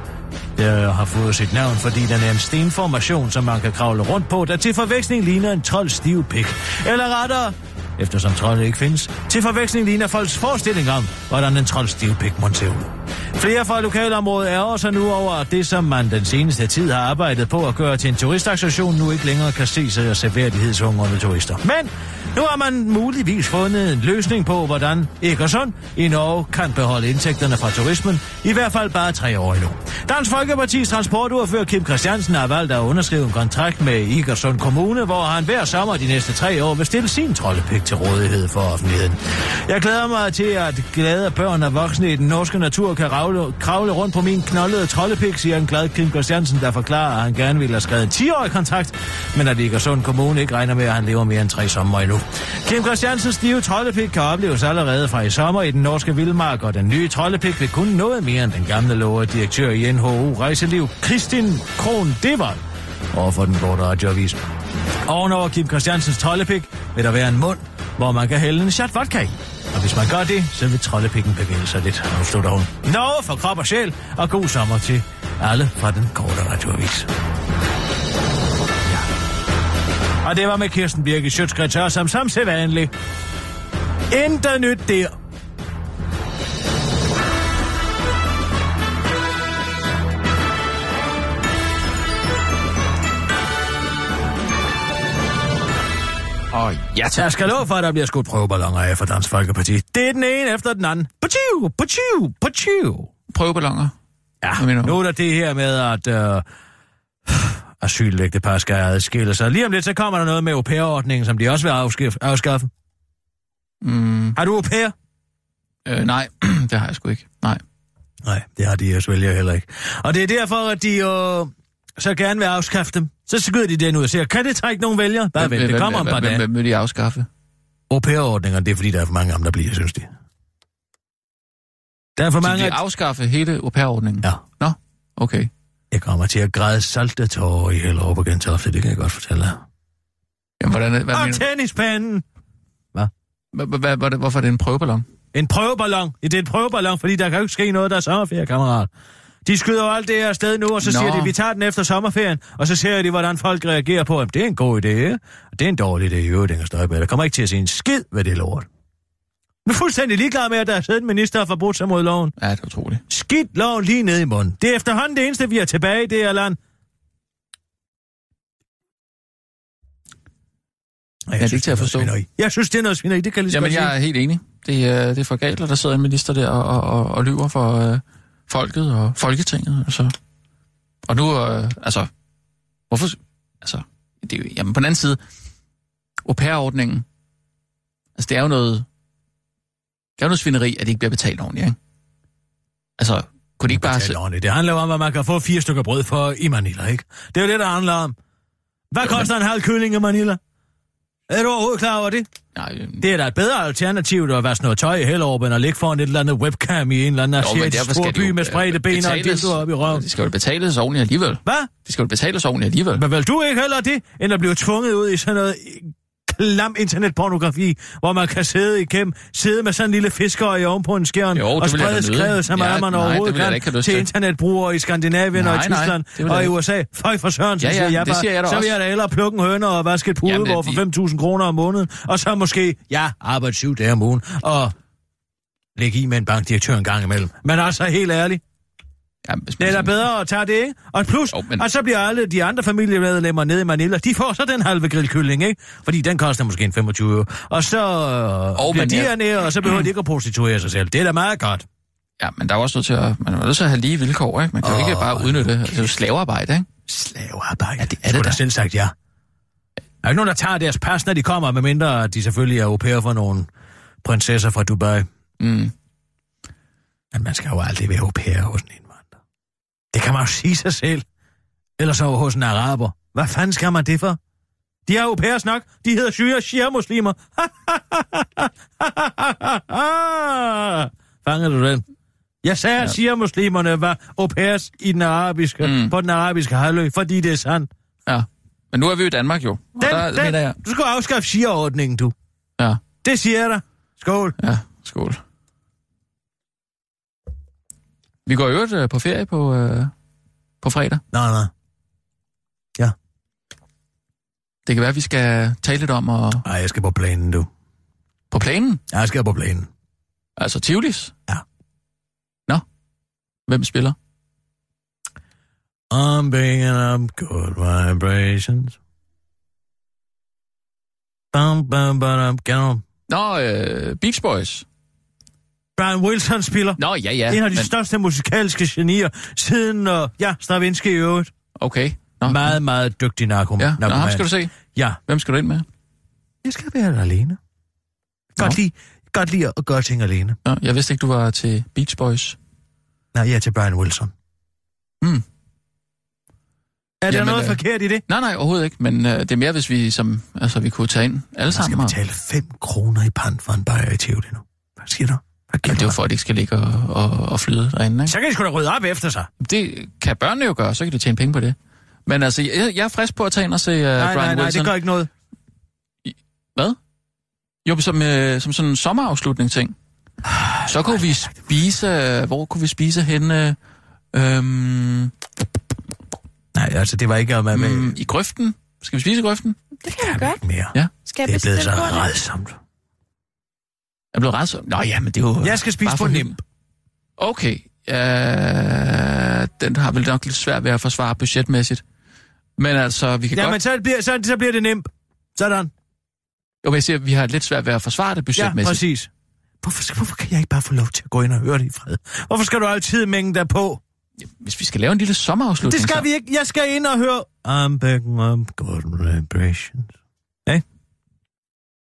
Der har fået sit navn, fordi den er en stenformation, som man kan kravle rundt på, der til forveksling ligner en trold stiv pik. Eller rettere, eftersom trolde ikke findes, til forveksling ligner folks forestilling om, hvordan en trold stiv pik må se ud. Flere fra lokalområdet er også nu over, at det, som man den seneste tid har arbejdet på at gøre til en turistattraktion, nu ikke længere kan ses af serværdighedshungrende turister. Men nu har man muligvis fundet en løsning på, hvordan Egersund i Norge kan beholde indtægterne fra turismen, i hvert fald bare tre år endnu. Dansk Folkepartis transportordfører Kim Christiansen har valgt at underskrive en kontrakt med Egersund Kommune, hvor han hver sommer de næste tre år vil stille sin troldepik til rådighed for offentligheden. Jeg glæder mig til, at glade børn og voksne i den norske natur kan ravle, kravle rundt på min knoldede troldepik, siger en glad Kim Christiansen, der forklarer, at han gerne ville have skrevet en 10-årig kontrakt, men at Egersund Kommune ikke regner med, at han lever mere end tre sommer endnu. Kim Christiansens stive troldepik kan opleves allerede fra i sommer i den norske vildmark, og den nye troldepik vil kun noget mere end den gamle lover direktør i NHO Rejseliv, Kristin Kron Devald, overfor den korte radioavis. Ovenover Kim Christiansens troldepik vil der være en mund, hvor man kan hælde en shot vodka i. Og hvis man gør det, så vil troldepikken bevæge sig lidt, afslutter hun. Nå, for krop og sjæl, og god sommer til alle fra den korte radioavis. Og det var med Kirsten Birke Sjøtskritter, som som sædvanligt. Intet nyt der. Og ja, tak. Jeg skal love for, at der bliver skudt prøveballoner af for Dansk Folkeparti. Det er den ene efter den anden. Pachiu, pachiu, pachiu. Prøveballoner. Ja, nu er der det her med, at øh, asylægtepar skal adskille sig. Lige om lidt, så kommer der noget med au pair-ordningen, som de også vil afskaffe. afskaffe. Mm, Har du au pair? øh, nej, <clears throat> det har jeg sgu ikke. Nej. Nej, det har de jo vælger heller ikke. Og det er derfor, at de jo så gerne vil afskaffe dem. Så skyder de den ud og siger, kan det trække nogen vælgere? Bare vent, det kommer om par dage. hvem vil de afskaffe? Au pair-ordninger, det er fordi, der er for mange om, der bliver, synes de. Der er for Så mange... de at- afskaffe hele au pair-ordningen? Ja. Nå, okay. Jeg kommer til at græde salte tårer i Hellerup og Gentofte, det kan jeg godt fortælle dig. Jamen, hvordan, hvad Og mener tennispanden! Hva- hva- hva- hva- Hvorfor er det en prøveballon? En prøveballon. Ja, det er en prøveballon, fordi der kan jo ikke ske noget, der er sommerferie, kammerat. De skyder jo alt det her afsted nu, og så Nå. Siger de, vi tager den efter sommerferien, og så ser de, hvordan folk reagerer på, at det er en god idé, og det er en dårlig idé, i øvrigt, Inger Støjberg. Der kommer ikke til at se en skid ved det lort. Er fuldstændig ligeglad med, at der er siddet en minister og forbrudt sig mod loven. Ja, det er utroligt. Skidt loven lige ned i munden. Det er efterhånden det eneste, vi har tilbage i det her land. Ja, det er ikke til at forstå. Jeg synes, det er noget svineri. Det kan jeg lige Jamen, godt sige. jeg er helt enig. Det er, det er for galt, at der sidder en minister der og, og, og, og lyver for øh, folket og Folketinget. Altså. Og nu, øh, altså, hvorfor... Altså, det er jo, jamen, på den anden side, au pair-ordningen, altså, det er jo noget... Det er jo noget svineri, at det ikke bliver betalt ordentligt, ikke? Altså, kunne de ikke bare... Tale ordentligt. Det handler om, at man kan få fire stykker brød for i Manila, ikke? Det er jo det, der handler om. Hvad koster en halv kylling i Manila? Er du overhovedet klar over det? Nej, øh, Det er da et bedre alternativ, at vaske noget tøj i Hellerup, end at ligge foran et eller andet webcam i en eller anden jo, men asiatisk stor by jo, med spredte ben og en op i røven. Det skal jo betales ordentligt alligevel. Hvad? Det skal jo betales ordentligt alligevel. Men vil du ikke heller det, end at blive tvunget ud i sådan noget klam internetpornografi, hvor man kan sidde igennem, sidde med sådan en lille fiskeøje oven på en skærm, Jo, og sprede skrevet, som Ja, ja, man nej, det overhovedet da kan, til internetbrugere i Skandinavien og i Nej, nej, Tyskland jeg og i. USA. Føj for søren, så Ja, ja, siger jeg bare, siger jeg så vil jeg da hellere plukke en høne og vaske et det- for 5.000 kroner om måneden, og så måske, ja, arbejde syv dage om ugen, og lægge i med en bankdirektør en gang imellem. Men altså, helt ærligt, Ja, det er da bedre at tage det, ikke? Og plus, Jo, men- og så bliver alle de andre familiemedlemmer nede i Manila, de får så den halve grillkylling, ikke? Fordi den koster måske en 25 euro. Og så Jo, oh, bliver de jeg- hernede, og så behøver de ikke at prostituere sig selv. Det er da meget godt. Ja, men der er også nødt til at, man er nødt til at have lige vilkår, ikke? Man kan jo ikke bare udnytte det. Det er jo slavearbejde, ikke? Slavearbejde. Ja, det er det da selv sagt ja. Der er ikke nogen, der tager deres pas, når de kommer, medmindre de selvfølgelig er au pair for nogle prinsesser fra Dubai. Mm. Men man skal jo aldrig være au pair hos en. Det kan man jo sige sig selv. Eller så hos en araber. Hvad fanden skal man det for? De er pairs nok. De hedder syre shia-muslimer. <laughs> Fanger du den? Jeg sagde, at shia-muslimerne var au pairs i den arabiske, Mm. på den arabiske halvø, fordi det er sandt. Ja. Men nu er vi jo i Danmark, jo. Og Den, der den, jeg... Du skal afskaffe shia-ordningen, du. Ja, Det siger jeg dig. Skål. ja. Skål. Vi går jo øvrigt øh, på ferie på, øh, på fredag. Nej, nej. Det kan være, at vi skal tale lidt om og, Nej, jeg skal på planen, du. på planen. Ja, Jeg skal på planen. Altså Tivolis. Ja. Nå. Hvem spiller? I'm picking up good vibrations. Bum, bum, bum, bum. Nå, øh, Beach Boys. Brian Wilson spiller. Nå, ja, ja. En af de men, største musikalske genier siden, uh, ja, Stravinsky i øvrigt. Okay. Nå, Meget, meget dygtig narkom. Ja, nå, narkoman. ham skal du se. Ja, Hvem skal du ind med? jeg skal være der alene. Godt Nå. lide, godt lide at gøre ting alene. Nå, jeg vidste ikke, du var til Beach Boys. Nej, jeg er til Brian Wilson. Hmm. Er der Jamen, noget øh, forkert i det? Nej, nej, overhovedet ikke. Men øh, det er mere, hvis vi, som, altså, vi kunne tage ind alle skal sammen. og- betale 5 kroner i pant for en bajer i Tivoli nu. Hvad siger du? Hvad Ja, det er jo for, at de ikke skal ligge og, og, og flyde derinde, ikke? Så kan de sgu da rydde op efter sig. Det kan børnene jo gøre, så kan de tjene penge på det. Men altså, jeg, jeg er frisk på at tage ind og se uh, Nej, Brian nej, nej, Wilson. det gør ikke noget. Hvad? Jo, som, øh, som sådan en sommerafslutning ting. Så kunne vi spise... øh, Hvor kunne vi spise henne? Øhm, Nej, altså det var ikke om at med... mm, I grøften? Skal vi spise i grøften? Det kan vi godt. mere. Ja. Skal jeg Det er blevet så redsomt. Jeg blev ret så... Nå ja, men det er jo... Jeg skal spise på Nimb. Okay. Uh, den har vel nok lidt svært ved at forsvare budgetmæssigt. Men altså, vi kan Ja, godt... men så bliver, så, så bliver det nemt. Sådan. Jo, men jeg siger, vi har lidt svært ved at forsvare det Ja, budgetmæssigt. præcis. Hvorfor, skal- hvorfor kan jeg ikke bare få lov til at gå ind og høre det i fred? Hvorfor skal du altid mænge dig på? Hvis vi skal lave en lille sommerafslutning... Det skal så- vi ikke. Jeg skal ind og høre... I'm back on good vibrations. Ikke?